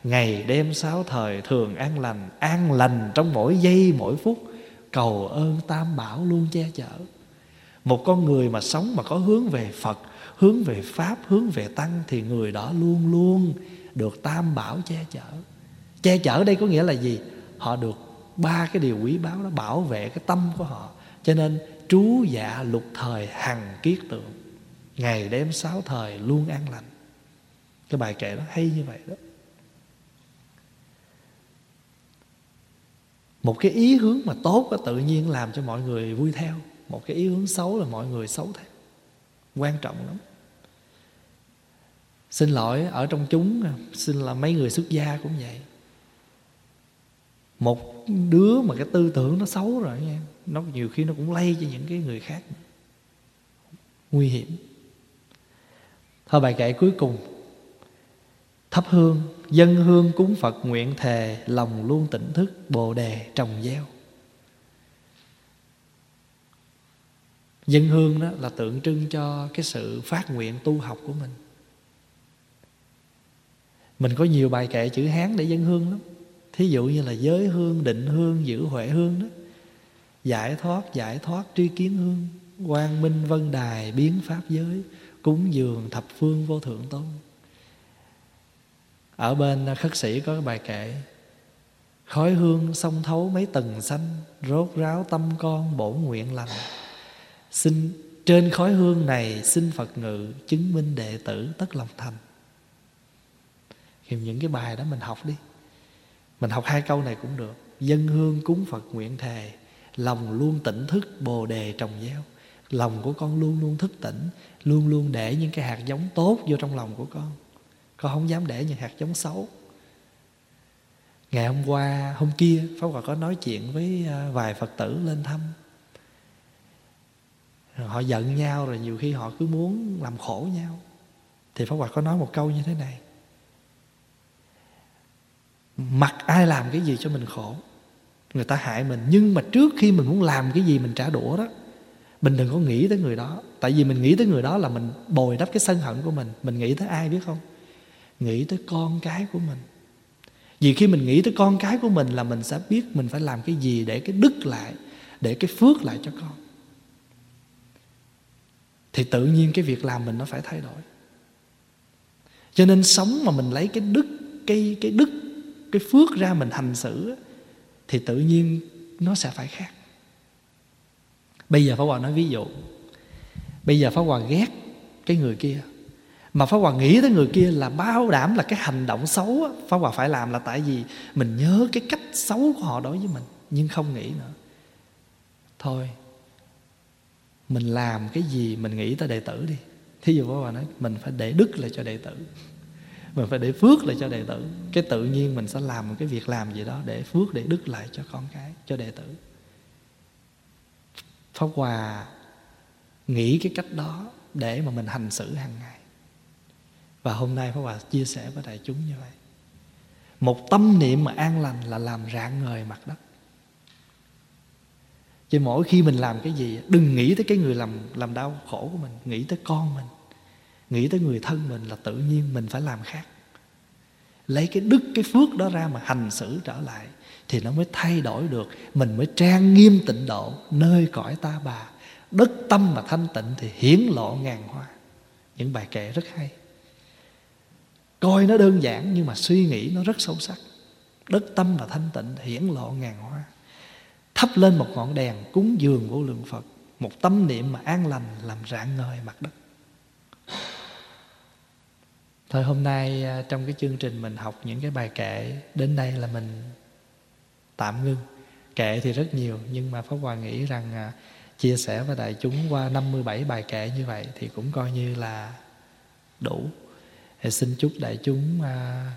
Speaker 1: ngày đêm sáu thời thường an lành an lành trong mỗi giây, mỗi phút. Cầu ơn tam bảo luôn che chở. Một con người mà sống mà có hướng về phật, hướng về pháp, hướng về tăng thì người đó luôn luôn được tam bảo che chở. Che chở đây có nghĩa là gì? Họ được ba cái điều quý báu đó, bảo vệ cái tâm của họ. Cho nên trú dạ lục thời hằng kiết tượng. Ngày đêm sáu thời luôn an lành. Cái bài kệ đó hay như vậy đó. Một cái ý hướng mà tốt đó, tự nhiên làm cho mọi người vui theo. Một cái ý hướng xấu là mọi người xấu theo. Quan trọng lắm. Xin lỗi ở trong chúng xin là mấy người xuất gia cũng vậy. Một đứa mà cái tư tưởng nó xấu rồi nha nó nhiều khi nó cũng lây cho những cái người khác. Nguy hiểm. Thôi bài kệ cuối cùng. Thắp hương dân hương cúng phật nguyện thề, lòng luôn tỉnh thức, bồ đề trồng gieo. Dân hương đó là tượng trưng cho cái sự phát nguyện tu học của mình. Mình có nhiều bài kệ chữ hán để dân hương lắm. Thí dụ như là giới hương, định hương, giữ huệ hương đó. Giải thoát giải thoát, tri kiến hương. Quang minh vân đài, biến pháp giới. Cúng dường thập phương vô thượng tôn ở bên khất sĩ có cái bài kệ, khói hương sông thấu mấy tầng xanh, rốt ráo tâm con bổ nguyện lành. Xin trên khói hương này xin phật ngự chứng minh đệ tử tất lòng thành. Thì những cái bài đó mình học đi. Mình học hai câu này cũng được. Dân hương cúng phật nguyện thề, lòng luôn tỉnh thức bồ đề trồng gieo. Lòng của con luôn luôn thức tỉnh, luôn luôn để những cái hạt giống tốt vô trong lòng của con con không dám để những hạt giống xấu. Ngày hôm qua, hôm kia, pháp hòa có nói chuyện với à, vài phật tử lên thăm. Họ giận nhau, rồi nhiều khi họ cứ muốn làm khổ nhau. Thì pháp hòa có nói một câu như thế này. Mặc ai làm cái gì cho mình khổ, người ta hại mình. Nhưng mà trước khi mình muốn làm cái gì mình trả đũa đó, mình đừng có nghĩ tới người đó. Tại vì mình nghĩ tới người đó là mình bồi đắp cái sân hận của mình. Mình nghĩ tới ai biết không? Nghĩ tới con cái của mình. Vì khi mình nghĩ tới con cái của mình là mình sẽ biết mình phải làm cái gì để cái đức lại, để cái phước lại cho con. Thì tự nhiên cái việc làm mình nó phải thay đổi. Cho nên sống mà mình lấy cái đức, cái cái đức, cái phước ra mình hành xử thì tự nhiên nó sẽ phải khác. Bây giờ pháp hòa nói ví dụ. Bây giờ pháp hòa ghét cái người kia mà pháp hòa nghĩ tới người kia là bao đảm là cái hành động xấu pháp hòa phải làm là tại vì mình nhớ cái cách xấu của họ đối với mình, nhưng không nghĩ nữa. Thôi, mình làm cái gì mình nghĩ tới đệ tử đi. Thí dụ pháp hòa nói, mình phải để đức lại cho đệ tử. Mình phải để phước lại cho đệ tử. Cái tự nhiên mình sẽ làm một cái việc làm gì đó để phước, để đức lại cho con cái, cho đệ tử. Pháp hòa nghĩ cái cách đó để mà mình hành xử hàng ngày và hôm nay pháp hòa chia sẻ với đại chúng như vậy. Một tâm niệm mà an lành là làm rạng ngời mặt đất. Chứ mỗi khi mình làm cái gì, đừng nghĩ tới cái người làm làm đau khổ của mình, nghĩ tới con mình, nghĩ tới người thân mình là tự nhiên mình phải làm khác. Lấy cái đức, cái phước đó ra mà hành xử trở lại thì nó mới thay đổi được. Mình mới trang nghiêm tịnh độ, nơi cõi ta bà. Đất tâm mà thanh tịnh thì hiển lộ ngàn hoa. Những bài kệ rất hay coi nó đơn giản nhưng mà suy nghĩ nó rất sâu sắc. Đất tâm và thanh tịnh hiển lộ ngàn hoa. Thắp lên một ngọn đèn cúng dường vô lượng phật, một tâm niệm mà an lành làm rạng ngời mặt đất. Thôi hôm nay à, trong cái chương trình mình học những cái bài kệ, đến đây là mình tạm ngưng. Kệ thì rất nhiều, nhưng mà pháp hòa nghĩ rằng à, chia sẻ với đại chúng qua 57 bài kệ như vậy thì cũng coi như là đủ thì xin chúc đại chúng à,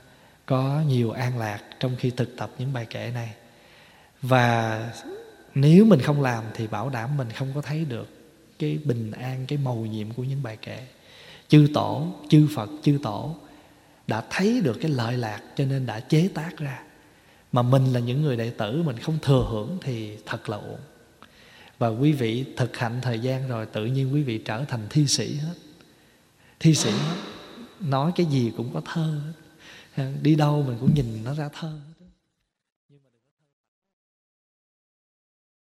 Speaker 1: có nhiều an lạc trong khi thực tập những bài kệ này. Và nếu mình không làm thì bảo đảm mình không có thấy được cái bình an cái màu nhiệm của những bài kệ chư tổ chư phật chư tổ đã thấy được cái lợi lạc cho nên đã chế tác ra. Mà mình là những người đệ tử mình không thừa hưởng thì thật là uổng. Và quý vị thực hành thời gian rồi tự nhiên quý vị trở thành thi sĩ hết. Thi sĩ hết nói cái gì cũng có thơ. Đi đâu mình cũng nhìn nó ra thơ.